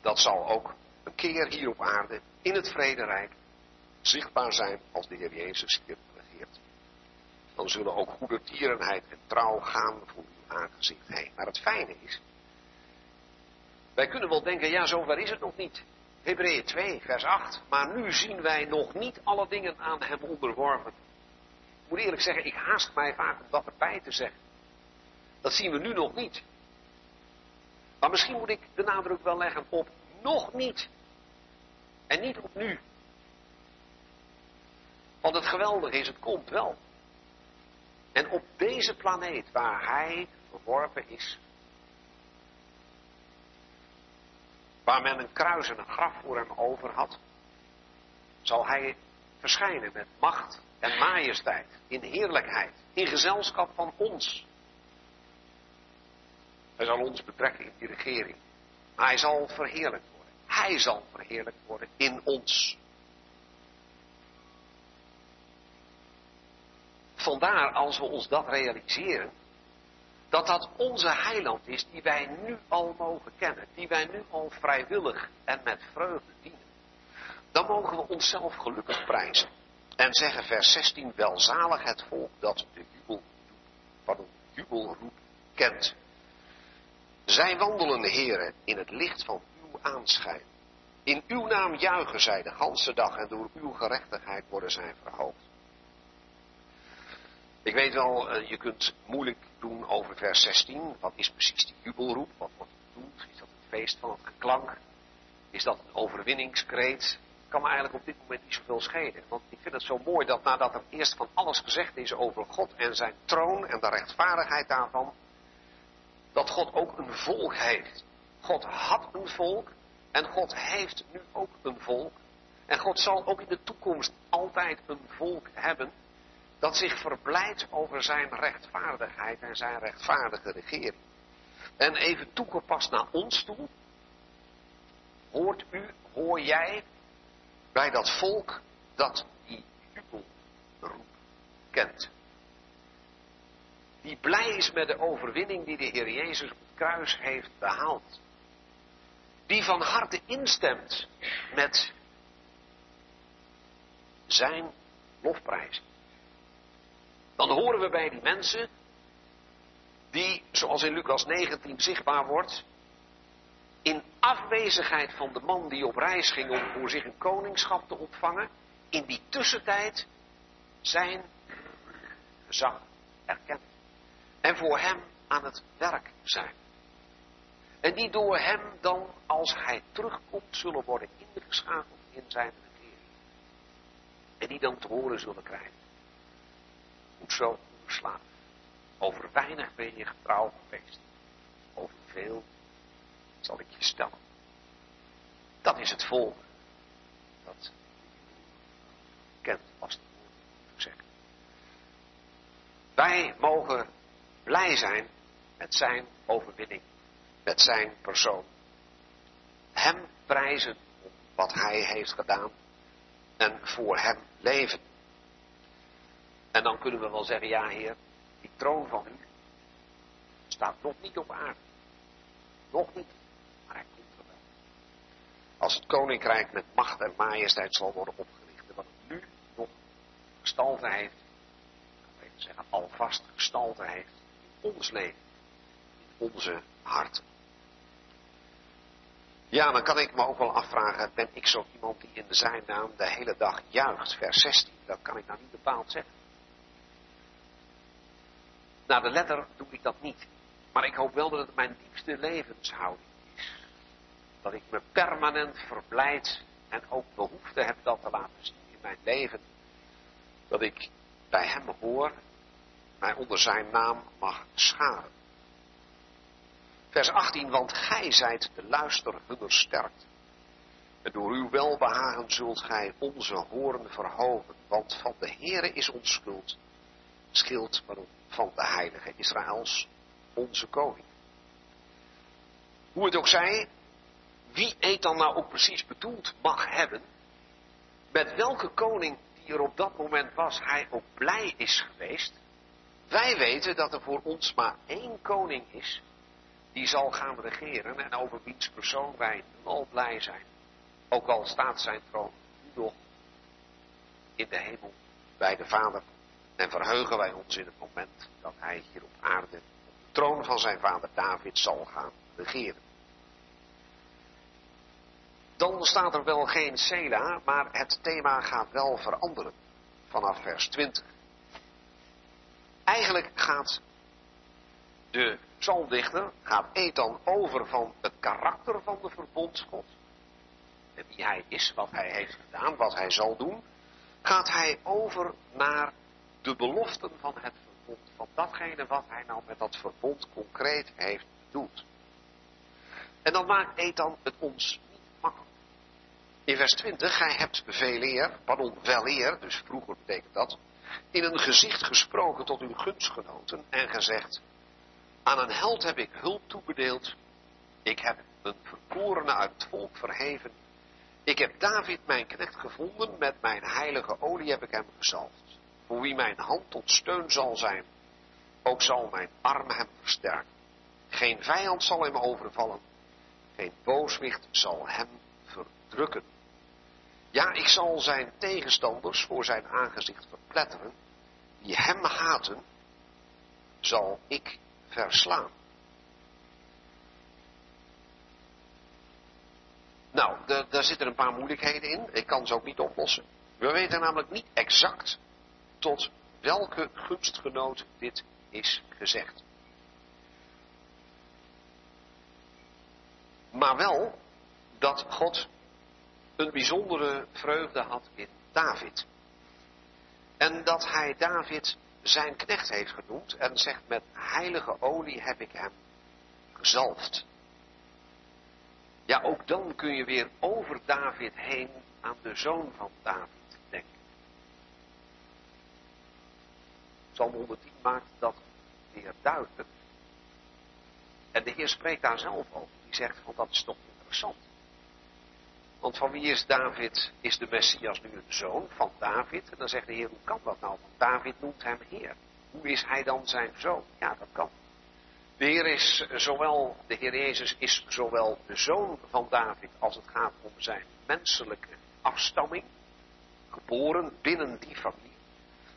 Speaker 1: dat zal ook een keer hier op aarde in het vrederijk zichtbaar zijn als de Heer Jezus hier regeert. Dan zullen ook goede tierenheid en trouw gaan voor uw aangezicht heen. Maar het fijne is, wij kunnen wel denken, ja, zover is het nog niet. Hebreeën 2, vers 8. Maar nu zien wij nog niet alle dingen aan hem onderworpen. Ik moet eerlijk zeggen, ik haast mij vaak om dat erbij te zeggen. Dat zien we nu nog niet. Maar misschien moet ik de nadruk wel leggen op nog niet. En niet op nu. Want het geweldige is, het komt wel. En op deze planeet waar hij verworpen is, waar men een kruis en een graf voor hem over had, zal hij verschijnen met macht en majesteit, in heerlijkheid, in gezelschap van ons. Hij zal ons betrekken in die regering. Maar hij zal verheerlijkt worden. Hij zal verheerlijkt worden in ons. Vandaar als we ons dat realiseren, dat dat onze heiland is die wij nu al mogen kennen, die wij nu al vrijwillig en met vreugde dienen. Dan mogen we onszelf gelukkig prijzen. En zeggen vers 16, welzalig het volk dat de jubel, pardon, jubelroep kent. Zij wandelen, heren, in het licht van uw aanschijn. In uw naam juichen zij de ganse dag en door uw gerechtigheid worden zij verhoogd. Ik weet wel, eh, je kunt moeilijk doen over vers 16. Wat is precies die jubelroep? Wat wordt doet? Is dat het feest van het geklank? Is dat een overwinningskreet? Kan me eigenlijk op dit moment niet zoveel schelen. Want ik vind het zo mooi dat nadat er eerst van alles gezegd is over God en zijn troon en de rechtvaardigheid daarvan, dat God ook een volk heeft. God had een volk en God heeft nu ook een volk. En God zal ook in de toekomst altijd een volk hebben dat zich verblijdt over zijn rechtvaardigheid en zijn rechtvaardige regering. En even toegepast naar ons toe. Hoort u, hoor jij bij dat volk dat die jubelroep kent. Die blij is met de overwinning die de Heer Jezus op het kruis heeft behaald. Die van harte instemt met zijn lofprijs dan horen we bij die mensen die, zoals in Lucas 19 zichtbaar wordt, in afwezigheid van de man die op reis ging om voor zich een koningschap te ontvangen, in die tussentijd zijn gezag erkennen. En voor hem aan het werk zijn. En die door hem dan, als hij terugkomt, zullen worden ingeschakeld in zijn regering. En die dan te horen zullen krijgen. Goed zo, slaap. Over weinig ben je getrouw geweest. Over veel zal ik je stellen. Dat is het volk dat kent als het woord. Wij mogen blij zijn met zijn overwinning, met zijn persoon. Hem prijzen op wat hij heeft gedaan en voor hem leven. En dan kunnen we wel zeggen, ja heer, die troon van u staat nog niet op aarde. Nog niet, maar hij komt er wel. Als het koninkrijk met macht en majesteit zal worden opgericht, wat het nu nog gestalte heeft, zeggen, alvast gestalte heeft ons leven, in onze harten. Ja, dan kan ik me ook wel afvragen, ben ik zo iemand die in zijn naam de hele dag juicht? Vers 16, dat kan ik nou niet bepaald zeggen. Naar de letter doe ik dat niet. Maar ik hoop wel dat het mijn diepste levenshouding is. Dat ik me permanent verblijd en ook behoefte heb dat te laten zien in mijn leven. Dat ik bij hem hoor, mij onder zijn naam mag scharen. Vers 18, want gij zijt de luister hunner sterkt. En door uw welbehagen zult gij onze horen verhogen, want van de Heere is ons schuld, schild van de heilige Israëls, onze koning. Hoe het ook zij, wie eet dan nou ook precies bedoeld mag hebben, met welke koning die er op dat moment was, hij ook blij is geweest. Wij weten dat er voor ons maar één koning is, die zal gaan regeren en over wiens persoon wij al blij zijn. Ook al staat zijn troon nu nog in de hemel bij de Vader. En verheugen wij ons in het moment dat hij hier op aarde op de troon van zijn vader David zal gaan regeren. Dan staat er wel geen Sela, maar het thema gaat wel veranderen vanaf vers 20. Eigenlijk gaat de psalmdichter, gaat Ethan over van het karakter van de verbondsgod. En wie hij is, wat hij heeft gedaan, wat hij zal doen, gaat hij over naar de beloften van het verbond, van datgene wat hij nou met dat verbond concreet heeft bedoeld. En dan maakt Ethan het ons niet makkelijk. In vers 20, gij hebt veel eer, pardon, wel eer, dus vroeger betekent dat, in een gezicht gesproken tot uw gunstgenoten en gezegd, aan een held heb ik hulp toebedeeld, ik heb een verkorene uit het volk verheven, ik heb David mijn knecht gevonden, met mijn heilige olie heb ik hem gezalfd voor wie mijn hand tot steun zal zijn. Ook zal mijn arm hem versterken. Geen vijand zal hem overvallen. Geen booswicht zal hem verdrukken. Ja, ik zal zijn tegenstanders voor zijn aangezicht verpletteren. Die hem haten, zal ik verslaan. Nou, daar zitten een paar moeilijkheden in. Ik kan ze ook niet oplossen. We weten namelijk niet exact tot welke gunstgenoot dit is gezegd. Maar wel dat God een bijzondere vreugde had in David. En dat hij David zijn knecht heeft genoemd en zegt met heilige olie heb ik hem gezalfd. Ja, ook dan kun je weer over David heen aan de zoon van David Psalm 110 maakt dat weer duidelijk. En de Heer spreekt daar zelf over. Die zegt van dat is toch interessant. Want van wie is David, is de Messias nu een zoon van David? En dan zegt de Heer, hoe kan dat nou? Want David noemt hem Heer. Hoe is hij dan zijn zoon? Ja, dat kan. De Heer is zowel, de Heer Jezus is zowel de zoon van David als het gaat om zijn menselijke afstamming. Geboren binnen die familie.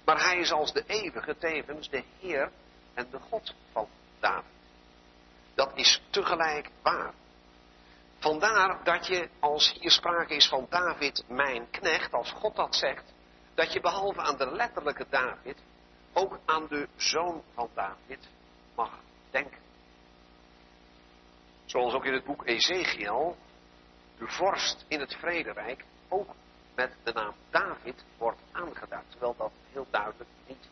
Speaker 1: Maar hij is als de eeuwige tevens de Heer en de God van David. Dat is tegelijk waar. Vandaar dat je, als hier sprake is van David, mijn knecht, als God dat zegt, dat je behalve aan de letterlijke David ook aan de zoon van David mag denken. Zoals ook in het boek Ezekiel de vorst in het vrederijk ook met de naam David wordt aangeduid. Terwijl dat heel duidelijk niet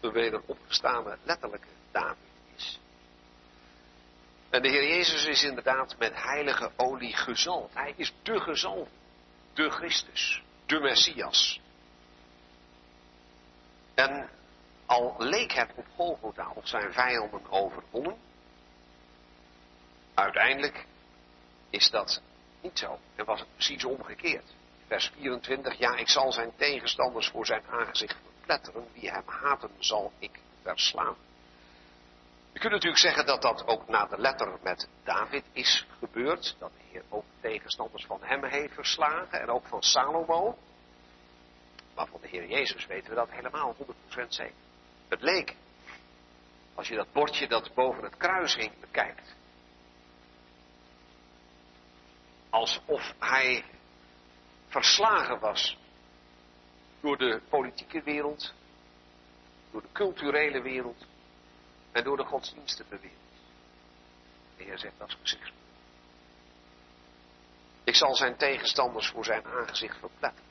Speaker 1: de wederopgestane letterlijke David is. En de Heer Jezus is inderdaad met heilige olie gezalfd. Hij is de gezalfde, de Christus, de Messias. En al leek het op Golgotha of zijn vijanden overwonnen, uiteindelijk is dat niet zo. En was het precies omgekeerd. Vers 24, ja, ik zal zijn tegenstanders voor zijn aangezicht verpletteren, wie hem haten zal ik verslaan. Je kunt natuurlijk zeggen dat dat ook na de letter met David is gebeurd. Dat de Heer ook tegenstanders van hem heeft verslagen en ook van Salomo. Maar van de Heer Jezus weten we dat helemaal 100% zeker. Het leek, als je dat bordje dat boven het kruis hing bekijkt, alsof hij verslagen was door de politieke wereld, door de culturele wereld en door de godsdienstige wereld. De Heer zegt dat is gezicht. Ik zal zijn tegenstanders voor zijn aangezicht verpletten.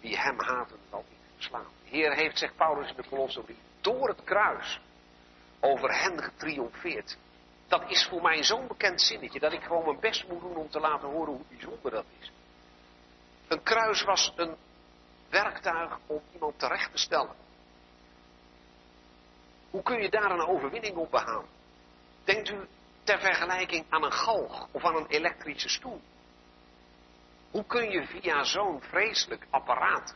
Speaker 1: Wie hem haten zal niet verslaan. De Heer heeft, zegt Paulus in de Colossenbrief, door het kruis over hen getriomfeerd. Dat is voor mij zo'n bekend zinnetje dat ik gewoon mijn best moet doen om te laten horen hoe bijzonder dat is. Een kruis was een werktuig om iemand terecht te stellen. Hoe kun je daar een overwinning op behalen? Denkt u ter vergelijking aan een galg of aan een elektrische stoel? Hoe kun je via zo'n vreselijk apparaat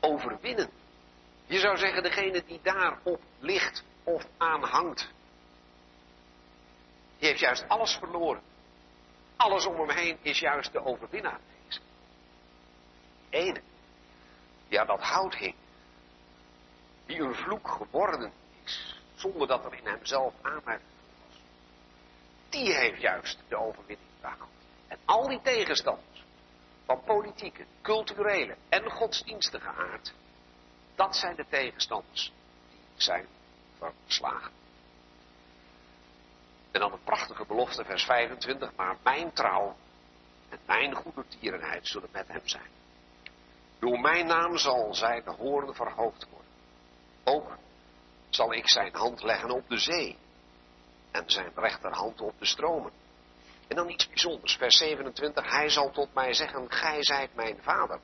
Speaker 1: overwinnen? Je zou zeggen, degene die daarop ligt of aan hangt, die heeft juist alles verloren. Alles om hem heen is juist de overwinnaar. Die aan dat hout hing, die een vloek geworden is, zonder dat er in hemzelf aanmerking was. Die heeft juist de overwinning behaald. En al die tegenstanders, van politieke, culturele en godsdienstige aard, dat zijn de tegenstanders die zijn verslagen. En dan een prachtige belofte, vers 25. Maar mijn trouw en mijn goede tierenheid zullen met hem zijn. Door mijn naam zal zijn hoorn verhoogd worden. Ook zal ik zijn hand leggen op de zee. En zijn rechterhand op de stromen. En dan iets bijzonders, vers 27. Hij zal tot mij zeggen, gij zijt mijn vader.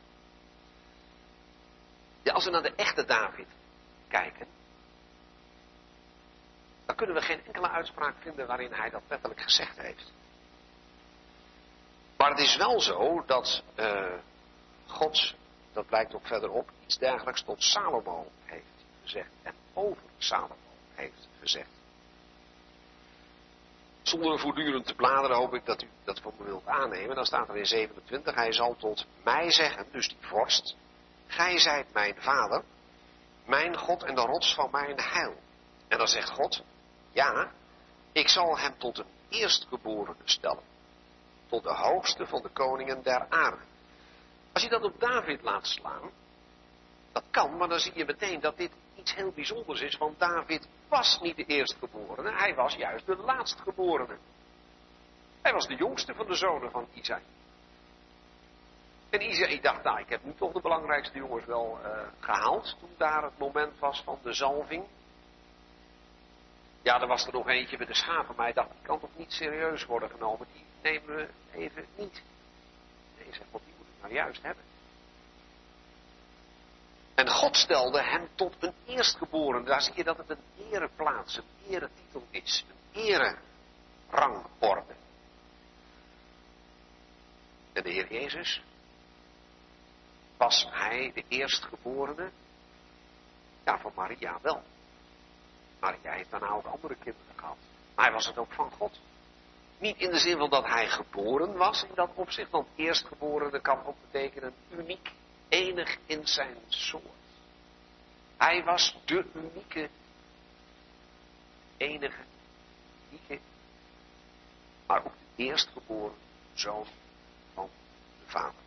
Speaker 1: Ja, als we naar de echte David kijken, dan kunnen we geen enkele uitspraak vinden waarin hij dat letterlijk gezegd heeft. Maar het is wel zo dat uh, God, dat blijkt ook verderop, iets dergelijks tot Salomo heeft gezegd. En over Salomo heeft gezegd. Zonder voortdurend te bladeren hoop ik dat u dat van me wilt aannemen. Dan staat er in 27, hij zal tot mij zeggen, dus die vorst, gij zijt mijn vader, mijn God en de rots van mijn heil. En dan zegt God, ja, ik zal hem tot een eerstgeborene stellen. Tot de hoogste van de koningen der aarde. Als je dat op David laat slaan, dat kan, maar dan zie je meteen dat dit iets heel bijzonders is, want David was niet de eerstgeborene, hij was juist de laatstgeborene. Hij was de jongste van de zonen van Isaïe. En Isaïe dacht, nou, ik heb nu toch de belangrijkste jongens wel uh, gehaald, toen daar het moment was van de zalving. Ja, er was er nog eentje met de schapen, maar hij dacht, die kan toch niet serieus worden genomen. Die nemen we even niet. Nee, zeg, wat die moet ik nou juist hebben. En God stelde hem tot een eerstgeboren. Daar zie je dat het een ereplaats, een eretitel is. Een ererangorde. En de Heer Jezus, was hij de eerstgeborene? Ja, van Maria wel. Maria heeft daarna ook andere kinderen gehad. Maar hij was het ook van God. Niet in de zin van dat hij geboren was in dat opzicht, want eerstgeborene kan ook betekenen uniek, enig in zijn soort. Hij was de unieke, enige, unieke, maar ook de eerstgeboren zoon van de Vader.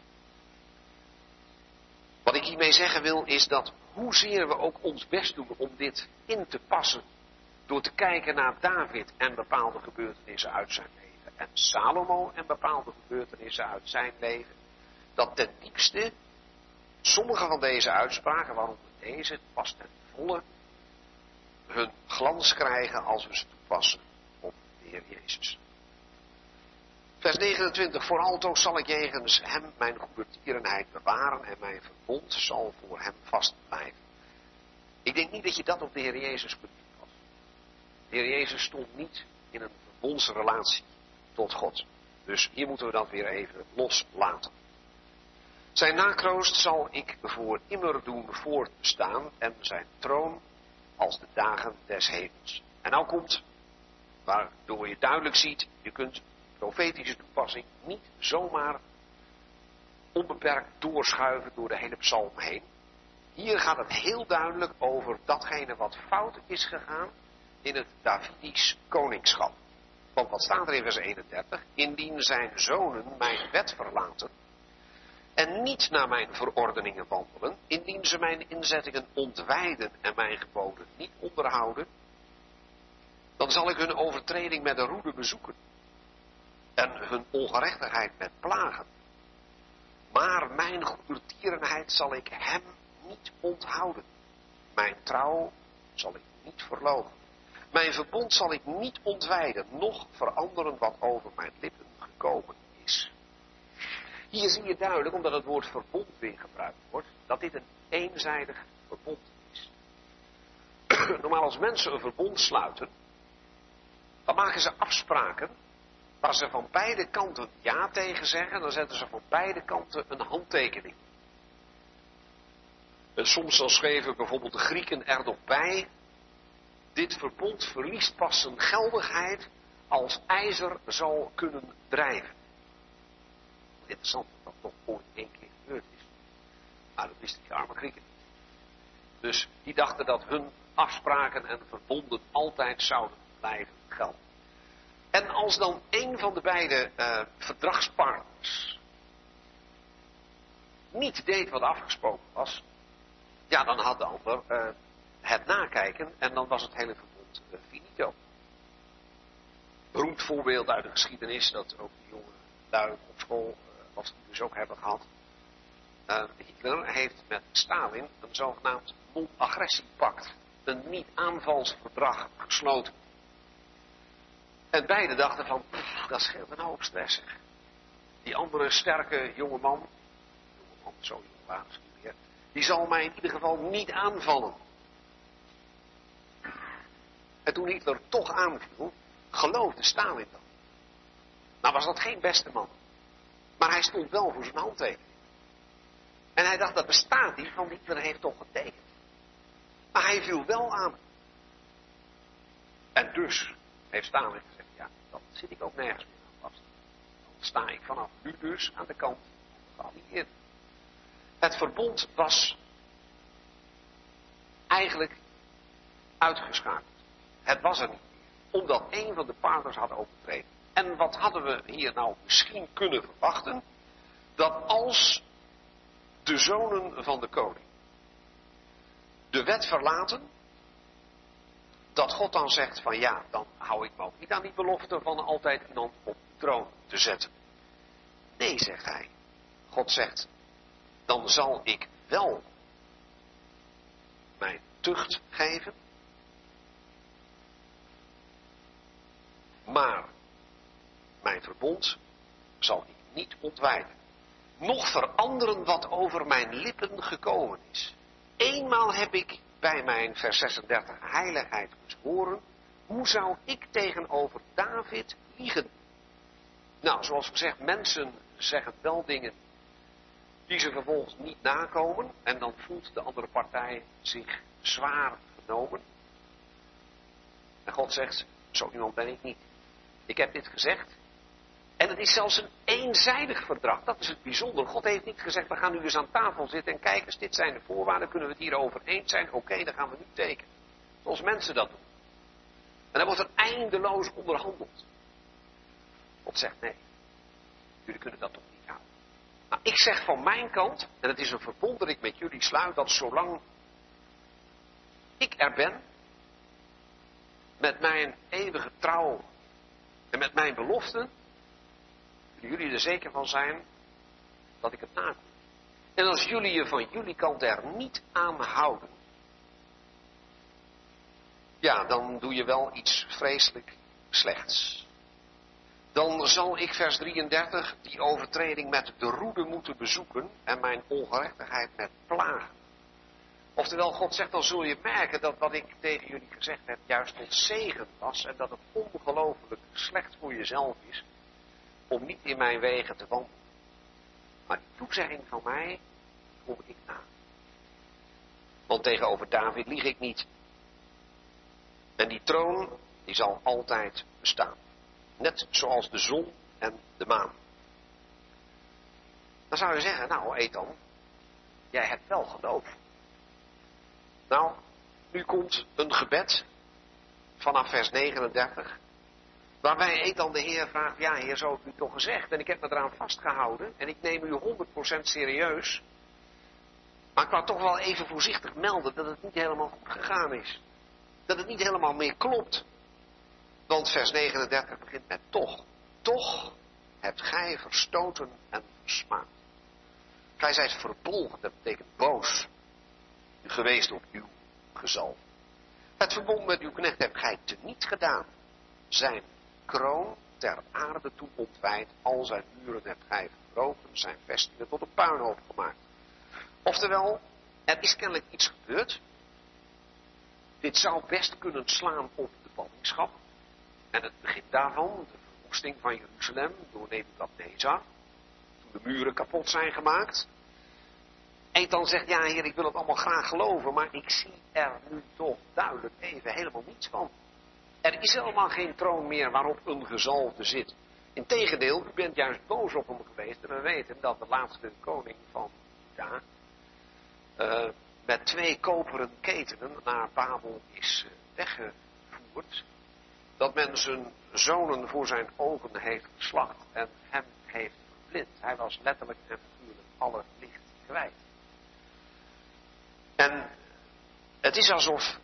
Speaker 1: Wat ik hiermee zeggen wil is dat hoezeer we ook ons best doen om dit in te passen, door te kijken naar David en bepaalde gebeurtenissen uit zijn leven, en Salomo en bepaalde gebeurtenissen uit zijn leven, dat ten diepste sommige van deze uitspraken, waaronder deze, pas ten volle hun glans krijgen als we ze toepassen op de Heer Jezus. Vers 29. Vooral zal ik jegens hem mijn goedertierenheid bewaren en mijn verbond zal voor hem vast blijven. Ik denk niet dat je dat op de Heer Jezus kunt toepassen. De Heer Jezus stond niet in een verbondsrelatie tot God. Dus hier moeten we dat weer even loslaten. Zijn nakroost zal ik voor immer doen voortstaan en zijn troon als de dagen des hemels. En nou komt, waardoor je duidelijk ziet, je kunt profetische toepassing niet zomaar onbeperkt doorschuiven door de hele psalm heen. Hier gaat het heel duidelijk over datgene wat fout is gegaan in het Davidisch koningschap. Want wat staat er in vers 31? Indien zijn zonen mijn wet verlaten en niet naar mijn verordeningen wandelen, indien ze mijn inzettingen ontwijden en mijn geboden niet onderhouden, dan zal ik hun overtreding met een roede bezoeken en hun ongerechtigheid met plagen. Maar mijn goedertierenheid zal ik hem niet onthouden. Mijn trouw zal ik niet verloven. Mijn verbond zal ik niet ontwijden, noch veranderen wat over mijn lippen gekomen. Hier zie je duidelijk, omdat het woord verbond weer gebruikt wordt, dat dit een eenzijdig verbond is. (clears throat) Normaal als mensen een verbond sluiten, dan maken ze afspraken waar ze van beide kanten ja tegen zeggen, dan zetten ze van beide kanten een handtekening. En soms dan schreven bijvoorbeeld de Grieken er nog bij, dit verbond verliest pas zijn geldigheid als ijzer zal kunnen drijven. Interessant dat toch ooit één keer gebeurd is. Maar dat wisten die arme Grieken niet. Dus die dachten dat hun afspraken en verbonden altijd zouden blijven gelden. En als dan een van de beide uh, verdragspartners niet deed wat afgesproken was, ja, dan had de ander uh, het nakijken en dan was het hele verbond uh, finito. Beroemd voorbeeld uit de geschiedenis, dat ook de jonge lui op school, wat ze dus ook hebben gehad. Hitler heeft met Stalin een zogenaamd non-agressiepact, een niet-aanvalsverdrag gesloten. En beide dachten van, dat scheelt een hoop stress. Die andere sterke jonge man, zo jong die zal mij in ieder geval niet aanvallen. En toen Hitler toch aanviel, geloofde Stalin dan. Nou was dat geen beste man. Maar hij stond wel voor zijn handtekening. En hij dacht, dat bestaat niet, want Hitler heeft toch getekend. Maar hij viel wel aan. En dus heeft Stalin gezegd, dan zit ik ook nergens meer aan vast. Dan sta ik vanaf nu dus aan de kant van de geallieerden. Het verbond was eigenlijk uitgeschakeld. Het was er niet omdat een van de partners had overtreden. En wat hadden we hier nou misschien kunnen verwachten? Dat als de zonen van de koning de wet verlaten, dat God dan zegt van ja, dan hou ik me ook niet aan die belofte van altijd iemand op de troon te zetten. Nee, zegt hij. God zegt, dan zal ik wel mijn tucht geven, maar mijn verbond zal ik niet ontwijden. Nog veranderen wat over mijn lippen gekomen is. Eenmaal heb ik bij mijn vers 36 heiligheid horen, hoe zou ik tegenover David liegen? Nou, zoals gezegd, mensen zeggen wel dingen die ze vervolgens niet nakomen en dan voelt de andere partij zich zwaar genomen. En God zegt, zo iemand ben ik niet. Ik heb dit gezegd. En het is zelfs een eenzijdig verdrag. Dat is het bijzondere. God heeft niet gezegd, we gaan nu eens aan tafel zitten en kijken dit zijn de voorwaarden, kunnen we het hierover eens zijn? Oké, dan gaan we nu tekenen. Zoals mensen dat doen. En dan wordt er eindeloos onderhandeld. God zegt nee. Jullie kunnen dat toch niet houden. Maar ik zeg van mijn kant, en het is een verbond dat ik met jullie sluit, dat zolang ik er ben, met mijn eeuwige trouw en met mijn beloften, jullie er zeker van zijn dat ik het nakom. En als jullie je van jullie kant er niet aan houden, ja, dan doe je wel iets vreselijk slechts. Dan zal ik, vers 33, die overtreding met de roede moeten bezoeken en mijn ongerechtigheid met plagen. Oftewel, God zegt, dan zul je merken dat wat ik tegen jullie gezegd heb juist tot zegen was en dat het ongelooflijk slecht voor jezelf is om niet in mijn wegen te wandelen. Maar die toezegging van mij kom ik na. Want tegenover David lieg ik niet. En die troon, die zal altijd bestaan. Net zoals de zon en de maan. Dan zou je zeggen, nou Ethan, jij hebt wel geloof. Nou, nu komt een gebed vanaf vers 39. Waarbij Ethan de Heer vraagt, ja Heer, zo heb u toch gezegd. En ik heb me eraan vastgehouden. En ik neem u 100% serieus. Maar ik wou toch wel even voorzichtig melden dat het niet helemaal goed gegaan is. Dat het niet helemaal meer klopt. Want vers 39 begint met toch. Toch hebt gij verstoten en versmaad. Gij zijt verbolgen, dat betekent boos. Geweest op uw gezal. Het verbond met uw knecht hebt gij teniet gedaan. Zijn kroon ter aarde toe ontwijd, al zijn muren hebt gij verbroken, zijn vestingen tot een puinhoop gemaakt. Oftewel, er is kennelijk iets gebeurd. Dit zou best kunnen slaan op de ballingschap. En het begin daarvan, de verwoesting van Jeruzalem door Nebukadnezar. Toen de muren kapot zijn gemaakt. En dan zegt, ja heer, ik wil het allemaal graag geloven, maar ik zie er nu toch duidelijk even helemaal niets van. Er is helemaal geen troon meer waarop een gezalfde zit. Integendeel, u bent juist boos op hem geweest. En we weten dat de laatste koning van Juda uh, met twee koperen ketenen naar Babel is uh, weggevoerd dat men zijn zonen voor zijn ogen heeft geslacht en hem heeft verblind. Hij was letterlijk en natuurlijk alle licht kwijt. En het is alsof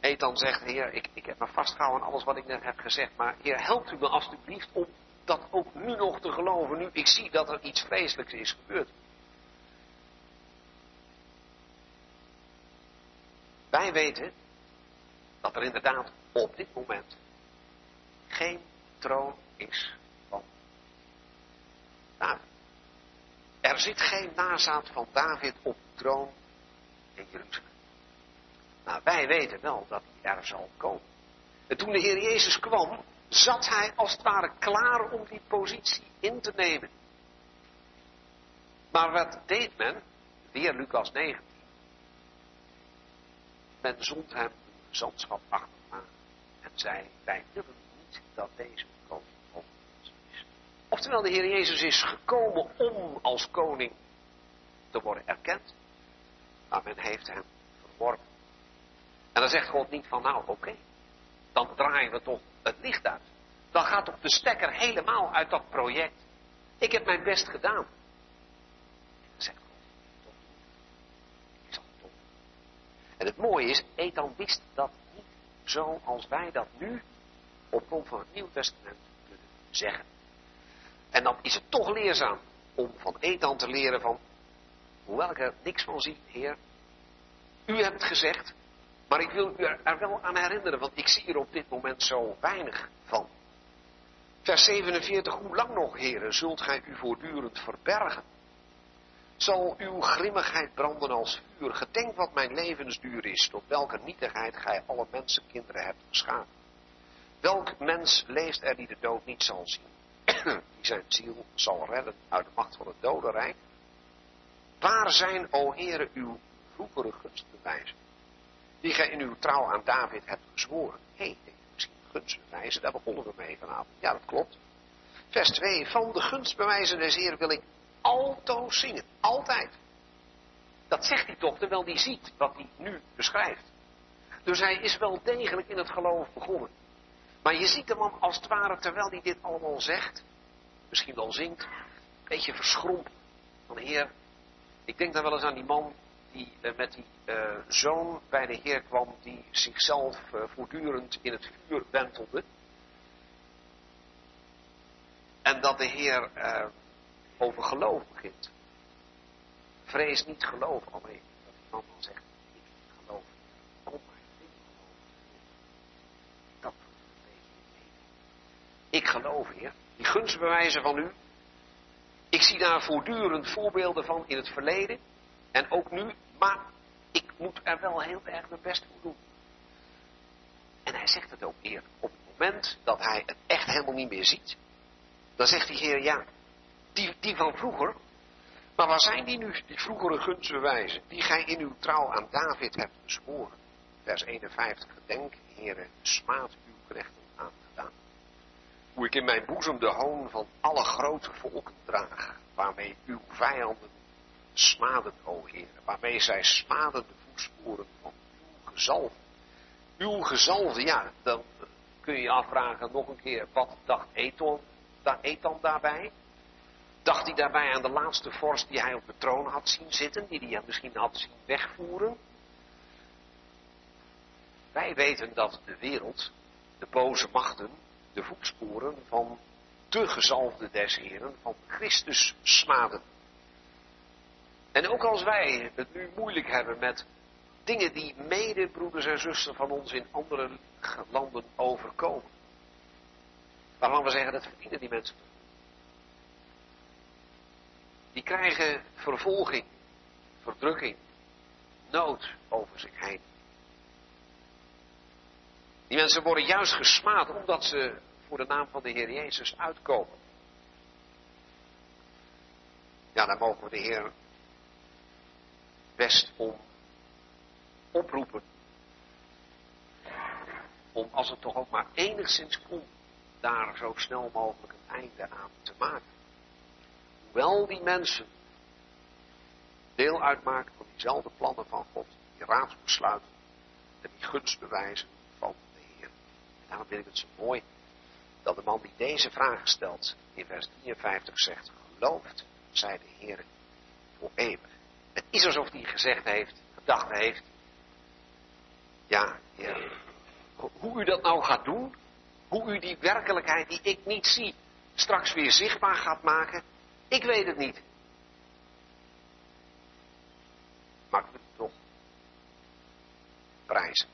Speaker 1: Ethan zegt, heer, ik, ik heb me vastgehouden aan alles wat ik net heb gezegd, maar heer, helpt u me alstublieft om dat ook nu nog te geloven, nu ik zie dat er iets vreselijks is gebeurd. Wij weten dat er inderdaad op dit moment geen troon is van David. Er zit geen nazaat van David op troon in Jeruzalem. Maar wij weten wel dat hij er zal komen. En toen de Heer Jezus kwam, zat hij als het ware klaar om die positie in te nemen. Maar wat deed men? Weer Lucas 19. Men zond hem een gezantschap achterna en zei, wij willen niet dat deze koning over is. Oftewel, de Heer Jezus is gekomen om als koning te worden erkend, maar men heeft hem verworpen. En dan zegt God niet van, nou oké, dan draaien we toch het licht uit. Dan gaat toch de stekker helemaal uit dat project. Ik heb mijn best gedaan. Zegt God, Ik zal het toch En het mooie is, Ethan wist dat niet zoals wij dat nu op grond van het Nieuw Testament kunnen zeggen. En dan is het toch leerzaam om van Ethan te leren van, hoewel ik er niks van zie, Heer, u hebt gezegd, maar ik wil u er wel aan herinneren, want ik zie er op dit moment zo weinig van. Vers 47, hoe lang nog, heren, zult gij u voortdurend verbergen? Zal uw grimmigheid branden als vuur? Gedenk wat mijn levensduur is, tot welke nietigheid gij alle mensenkinderen hebt geschapen. Welk mens leeft er die de dood niet zal zien? (clears throat) die zijn ziel zal redden uit de macht van het dodenrijk? Waar zijn, o heren, uw vroegere gunstbewijzen? Die gij in uw trouw aan David hebt gezworen. Hé, hey, misschien gunstbewijzen, daar begonnen we mee vanavond. Ja, dat klopt. Vers 2. Van de gunstbewijzen des Heer wil ik altoos zingen. Altijd. Dat zegt hij toch, terwijl hij ziet wat hij nu beschrijft. Dus hij is wel degelijk in het geloof begonnen. Maar je ziet de man als het ware, terwijl hij dit allemaal zegt, misschien wel zingt, een beetje verschrompeld. Van heer, ik denk dan wel eens aan die man die uh, met die uh, zoon bij de Heer kwam, die zichzelf uh, voortdurend in het vuur wentelde. En dat de Heer over geloof begint. Vrees niet geloof alleen. Dat man dan zegt, ik geloof. Oh maar ik geloof. Dat een beetje Ik geloof, Heer. Die gunstbewijzen van u. Ik zie daar voortdurend voorbeelden van in het verleden. En ook nu, maar ik moet er wel heel erg mijn best voor doen. En hij zegt het ook eerlijk. Op het moment dat hij het echt helemaal niet meer ziet, dan zegt die Heer, ja, die, die van vroeger, maar waar zijn die nu, die vroegere gunstbewijzen, die gij in uw trouw aan David hebt bezworen? Vers 51, gedenk, Heere, smaad uw knechten aangedaan. Hoe ik in mijn boezem de hoon van alle grote volken draag, waarmee uw vijanden smaden, o Heer, waarmee zij smaden de voetsporen van uw gezalfde. Uw gezalfde, ja, dan kun je je afvragen nog een keer, wat dacht Ethan, Ethan daarbij? Dacht hij daarbij aan de laatste vorst die hij op de troon had zien zitten, die hij misschien had zien wegvoeren? Wij weten dat de wereld, de boze machten, de voetsporen van de gezalfde des Heren, van Christus smaden. En ook als wij het nu moeilijk hebben met dingen die medebroeders en zusters van ons in andere landen overkomen. Waarvan we zeggen, dat verdienen die mensen. Die krijgen vervolging, verdrukking, nood over zich heen. Die mensen worden juist gesmaad omdat ze voor de naam van de Heer Jezus uitkomen. Ja, dan mogen we de Heer best om oproepen. Om als het toch ook maar enigszins kon, daar zo snel mogelijk een einde aan te maken. Hoewel die mensen deel uitmaken van diezelfde plannen van God, die raadsbesluiten en die gunstbewijzen van de Heer. En daarom vind ik het zo mooi dat de man die deze vraag stelt in vers 53 zegt, gelooft, zij de Heer, voor eeuwig. Het is alsof hij gezegd heeft, gedacht heeft, ja, Heer, hoe u dat nou gaat doen, hoe u die werkelijkheid die ik niet zie, straks weer zichtbaar gaat maken, ik weet het niet. Maar ik het toch prijzen.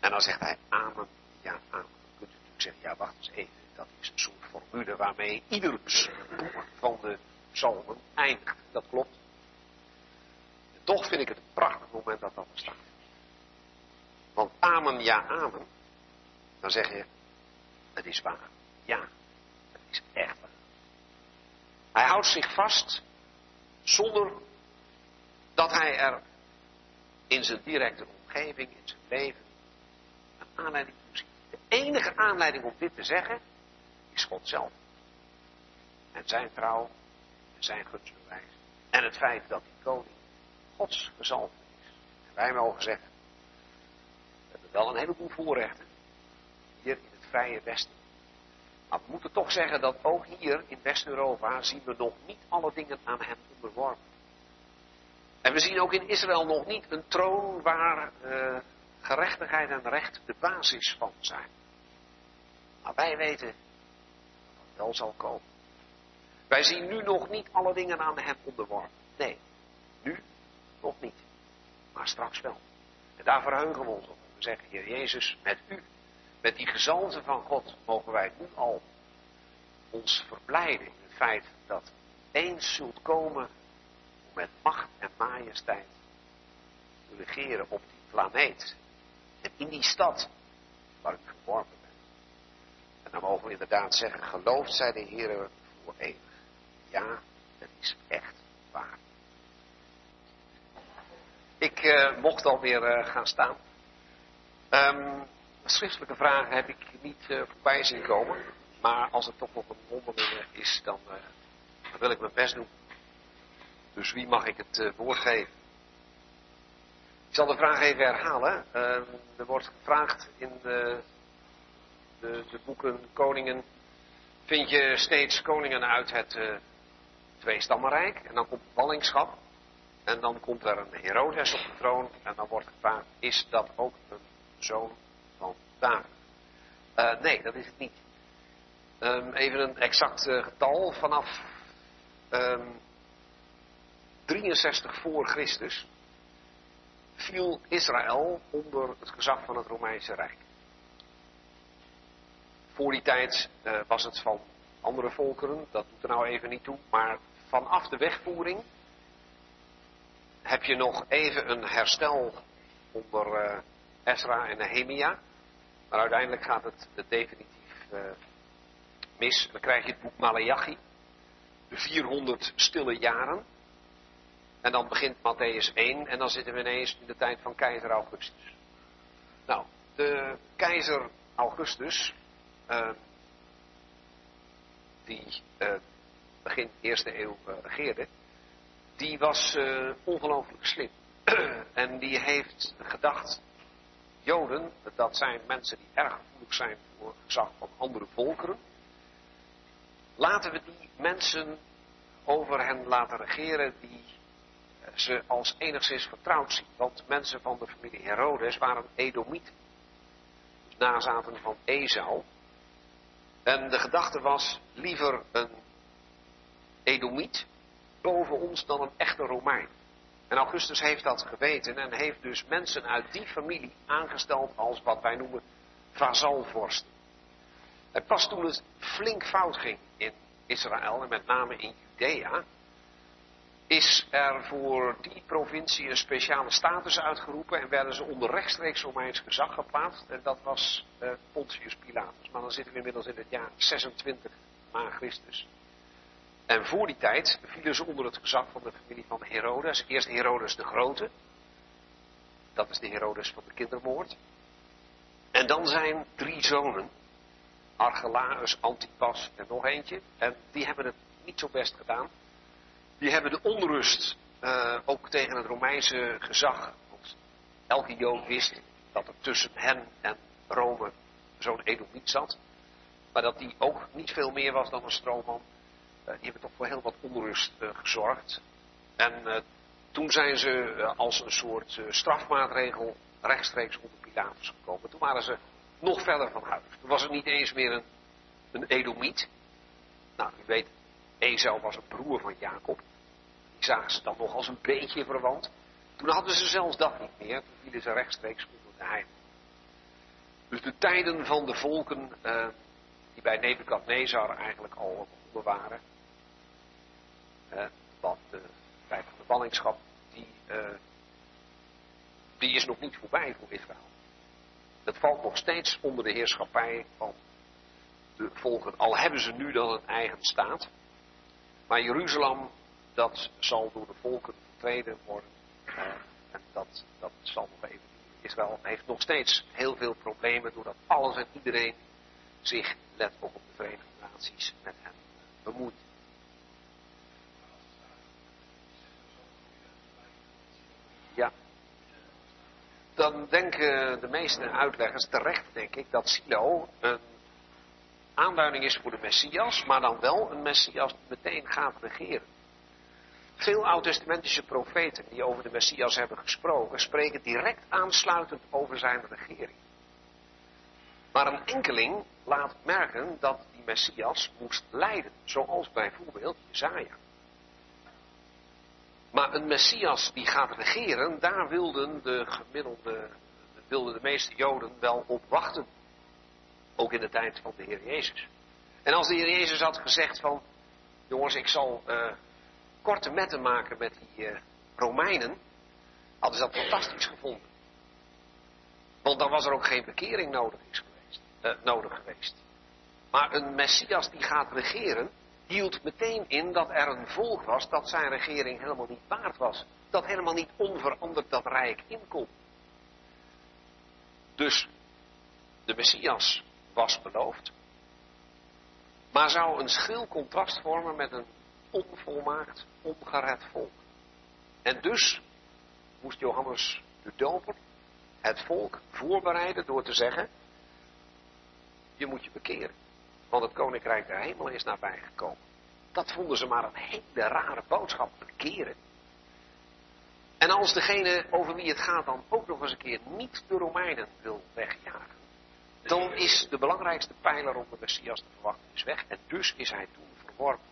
Speaker 1: En dan zegt hij amen, ja amen. Dan kunt u natuurlijk zeggen, ja wacht eens even, dat is een soort formule waarmee ieder van de psalmen eindigt. Dat klopt. Toch vind ik het een prachtig moment dat dat bestaat. Want amen, ja, amen. Dan zeg je, het is waar. Ja, het is echt waar. Hij houdt zich vast zonder dat hij er in zijn directe omgeving, in zijn leven, een aanleiding toe ziet. De enige aanleiding om dit te zeggen is God zelf. En zijn trouw en zijn gunstbewijs. En het feit dat die koning Gods gezalfde is. En wij mogen we hebben wel een heleboel voorrechten hier in het vrije Westen. Maar we moeten toch zeggen dat ook hier in West-Europa zien we nog niet alle dingen aan hem onderworpen. En we zien ook in Israël nog niet een troon waar uh, gerechtigheid en recht de basis van zijn. Maar wij weten dat dat wel zal komen. Wij zien nu nog niet alle dingen aan hem onderworpen. Nee, nu nog niet. Maar straks wel. En daar verheugen we ons op. We zeggen, Heer Jezus, met u, met die gezalfde van God, mogen wij nu al ons verblijden in het feit dat eens zult komen om met macht en majesteit te regeren op die planeet. En in die stad waar ik geworpen ben. En dan mogen we inderdaad zeggen, gelooft zij de Heer voor eeuwig. Ja, het is echt waar. Ik uh, mocht alweer uh, gaan staan. Um, schriftelijke vragen heb ik niet uh, voorbij zien komen. Maar als het toch nog een wonderlijke is, dan, dan, wil ik mijn best doen. Dus wie mag ik het woord geven? Ik zal de vraag even herhalen. er wordt gevraagd in de, de, de, boeken Koningen. Vind je steeds koningen uit het Tweestammenrijk. En dan komt ballingschap. En dan komt er een Herodes op de troon. En dan wordt gevraagd, is dat ook een zoon van David? Uh, nee, dat is het niet. Um, even een exact uh, getal. Vanaf um, 63 voor Christus viel Israël onder het gezag van het Romeinse Rijk. Voor die tijd uh, was het van andere volkeren, dat doet er nou even niet toe, maar vanaf de wegvoering heb je nog even een herstel onder uh, Ezra en Nehemia. Maar uiteindelijk gaat het, definitief uh, mis. Dan krijg je het boek Malachi. De 400 stille jaren. En dan begint Matthäus 1 en dan zitten we ineens in de tijd van keizer Augustus. Nou, de keizer Augustus, uh, die begin eerste eeuw regeerde, die was ongelooflijk slim. (clears throat) en die heeft gedacht, Joden, dat zijn mensen die erg gevoelig zijn voor gezag van andere volkeren. Laten we die mensen over hen laten regeren die ze als enigszins vertrouwd zien. Want mensen van de familie Herodes waren Edomieten. Nazaten van Esau. En de gedachte was liever een Edomiet boven ons dan een echte Romein. En Augustus heeft dat geweten en heeft dus mensen uit die familie aangesteld als wat wij noemen vazalvorsten. En pas toen het flink fout ging in Israël en met name in Judea, is er voor die provincie een speciale status uitgeroepen en werden ze onder rechtstreeks Romeins gezag geplaatst. En dat was uh, Pontius Pilatus. Maar dan zitten we inmiddels in het jaar 26 na Christus. En voor die tijd vielen ze onder het gezag van de familie van Herodes. Eerst Herodes de Grote. Dat is de Herodes van de kindermoord. En dan zijn drie zonen. Archelaus, Antipas en nog eentje. En die hebben het niet zo best gedaan. Die hebben de onrust uh, ook tegen het Romeinse gezag. Want elke Jood wist dat er tussen hen en Rome zo'n Edomiet zat. Maar dat die ook niet veel meer was dan een stroomman. Uh, die hebben toch voor heel wat onrust uh, gezorgd. En toen zijn ze als een soort strafmaatregel rechtstreeks onder Pilatus gekomen. Toen waren ze nog verder van huis. Toen was het niet eens meer een, een Edomiet. Nou, u weet, Esau was een broer van Jacob zagen ze dan nog als een beetje verwant. Toen hadden ze zelfs dat niet meer. Toen vielen ze rechtstreeks onder de heim. Dus de tijden van de volken die bij Nebukadnezar eigenlijk al begonnen waren. Uh, want de tijd van de ballingschap, die, uh, die is nog niet voorbij voor Israël. Het valt nog steeds onder de heerschappij van de volken. Al hebben ze nu dan een eigen staat. Maar Jeruzalem dat zal door de volken vertreden worden. Uh, en dat, dat zal nog even. Israël heeft nog steeds heel veel problemen doordat alles en iedereen zich, let op, op de Verenigde Naties, met hen bemoeit. Ja. Dan denken de meeste uitleggers terecht, denk ik, dat Silo een aanduiding is voor de Messias, maar dan wel een Messias die meteen gaat regeren. Veel oud-testamentische profeten die over de Messias hebben gesproken, spreken direct aansluitend over zijn regering. Maar een enkeling laat merken dat die Messias moest lijden, zoals bijvoorbeeld Jezaja. Maar een Messias die gaat regeren, daar wilden de gemiddelde, wilden de meeste Joden wel op wachten. Ook in de tijd van de Heer Jezus. En als de Heer Jezus had gezegd van, jongens, ik zal uh, korte metten maken met die uh, Romeinen, hadden ze dat fantastisch gevonden. Want dan was er ook geen bekering nodig, geweest, uh, nodig geweest. Maar een Messias die gaat regeren, hield meteen in dat er een volk was dat zijn regering helemaal niet waard was. Dat helemaal niet onveranderd dat rijk inkomt. Dus de Messias was beloofd. Maar zou een schril contrast vormen met een onvolmaakt, ongered volk. En dus moest Johannes de Doper het volk voorbereiden door te zeggen: Je moet je bekeren, want het koninkrijk der hemel is nabijgekomen. Dat vonden ze maar een hele rare boodschap, bekeren. En als degene over wie het gaat dan ook nog eens een keer niet de Romeinen wil wegjagen, dan is de belangrijkste pijler om de Messias te verwachten is weg. En dus is hij toen verworpen.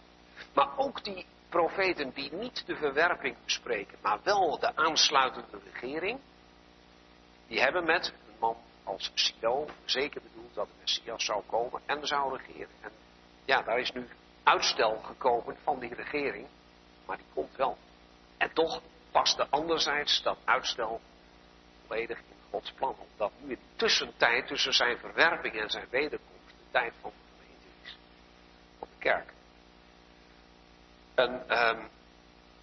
Speaker 1: Maar ook die profeten die niet de verwerping bespreken, maar wel de aansluitende regering, die hebben met een man als Silo zeker bedoeld dat de Messias zou komen en zou regeren. En ja, daar is nu uitstel gekomen van die regering, maar die komt wel. En toch paste anderzijds dat uitstel volledig in Gods plan. Omdat nu in de tussentijd tussen zijn verwerping en zijn wederkomst de tijd van de gemeente is. Van de kerk. En um,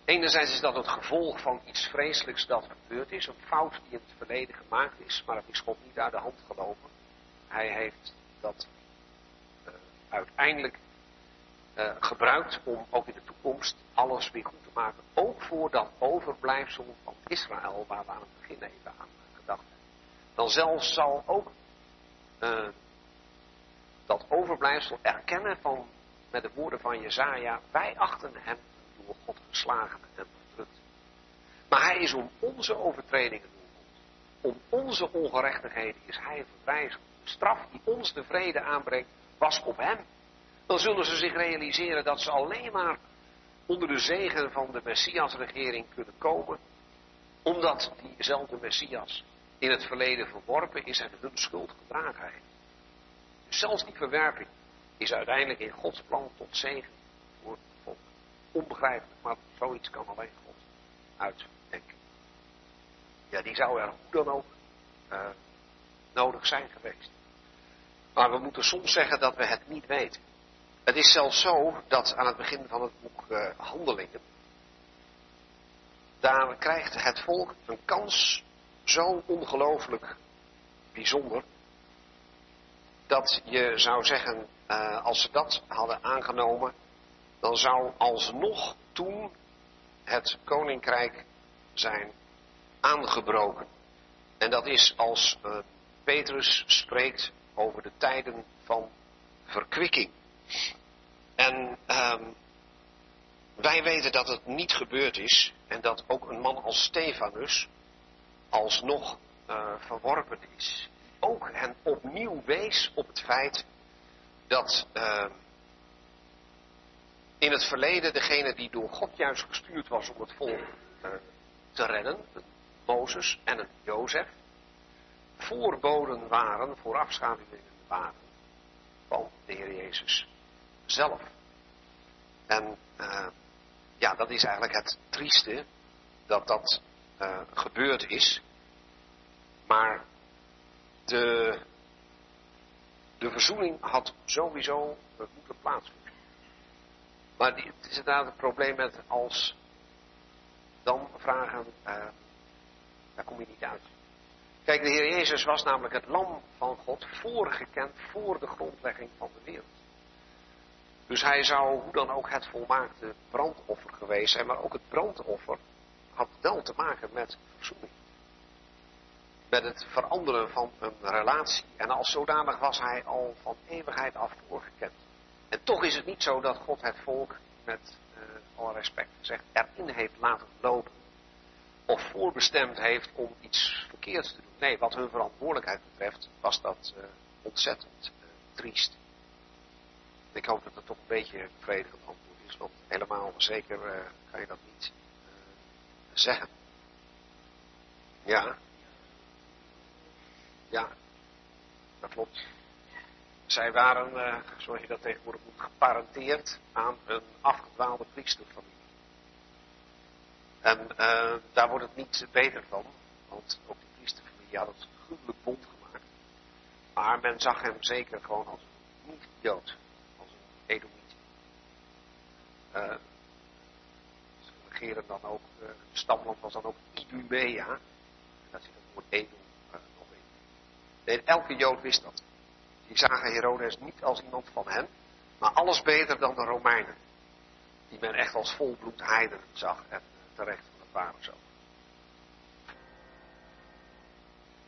Speaker 1: enerzijds is dat het gevolg van iets vreselijks dat gebeurd is. Een fout die in het verleden gemaakt is. Maar het is God niet uit de hand gelopen. Hij heeft dat uh, uiteindelijk uh, gebruikt om ook in de toekomst alles weer goed te maken. Ook voor dat overblijfsel van Israël waar we aan het begin even aan gedacht hebben. Dan zelfs zal ook uh, dat overblijfsel erkennen van, met de woorden van Jezaja, wij achten hem door God geslagen en verdrukt. Maar hij is om onze overtredingen om onze ongerechtigheden is hij verbrijzeld. De straf die ons de vrede aanbrengt, was op hem dan zullen ze zich realiseren dat ze alleen maar onder de zegen van de Messias-regering kunnen komen, omdat diezelfde Messias in het verleden verworpen is en hun schuld gedragen heeft. Dus zelfs die verwerping is uiteindelijk in Gods plan tot zegen. Onbegrijpelijk, maar zoiets kan alleen God uitdenken. Ja, die zou er hoe dan ook uh, nodig zijn geweest. Maar we moeten soms zeggen dat we het niet weten. Het is zelfs zo dat aan het begin van het boek uh, Handelingen, daar krijgt het volk een kans zo ongelooflijk bijzonder, dat je zou zeggen, uh, als ze dat hadden aangenomen, dan zou alsnog toen het koninkrijk zijn aangebroken. En dat is als uh, Petrus spreekt over de tijden van verkwikking. En um, wij weten dat het niet gebeurd is en dat ook een man als Stefanus alsnog uh, verworpen is. Ook hen opnieuw wees op het feit dat uh, in het verleden degene die door God juist gestuurd was om het volk uh, te redden, Mozes en een Jozef, voorboden waren, voorafschaduwingen waren van de Heer Jezus zelf. En uh, ja, dat is eigenlijk het trieste dat dat uh, gebeurd is. Maar de, de verzoening had sowieso moeten plaatsvinden. Maar het is inderdaad het probleem met als dan vragen, uh, daar kom je niet uit. Kijk, de Heer Jezus was namelijk het lam van God voorgekend voor de grondlegging van de wereld. Dus hij zou hoe dan ook het volmaakte brandoffer geweest zijn, maar ook het brandoffer had wel te maken met verzoening. Met het veranderen van een relatie. En als zodanig was hij al van eeuwigheid af voorgekend. En toch is het niet zo dat God het volk met uh, alle respect gezegd erin heeft laten lopen. Of voorbestemd heeft om iets verkeerds te doen. Nee, wat hun verantwoordelijkheid betreft was dat uh, ontzettend uh, triest. Ik hoop dat het toch een beetje bevredigend antwoord is, want helemaal zeker kan je dat niet zeggen. Ja. Ja, dat klopt. Zij waren, uh, zoals je dat tegenwoordig moet, geparenteerd aan een afgedwaalde priesterfamilie. En daar wordt het niet beter van, want ook die priesterfamilie had het gruwelijk bond gemaakt. Maar men zag hem zeker gewoon als niet-Jood. Edomiet. Uh, ze regeren dan ook, het stamland was dan ook Idumea. En daar zit het woord Edom nog in. Nee, elke Jood wist dat. Die zagen Herodes niet als iemand van hen, maar alles beter dan de Romeinen. Die men echt als volbloed heiden zag en terecht van het waren zo.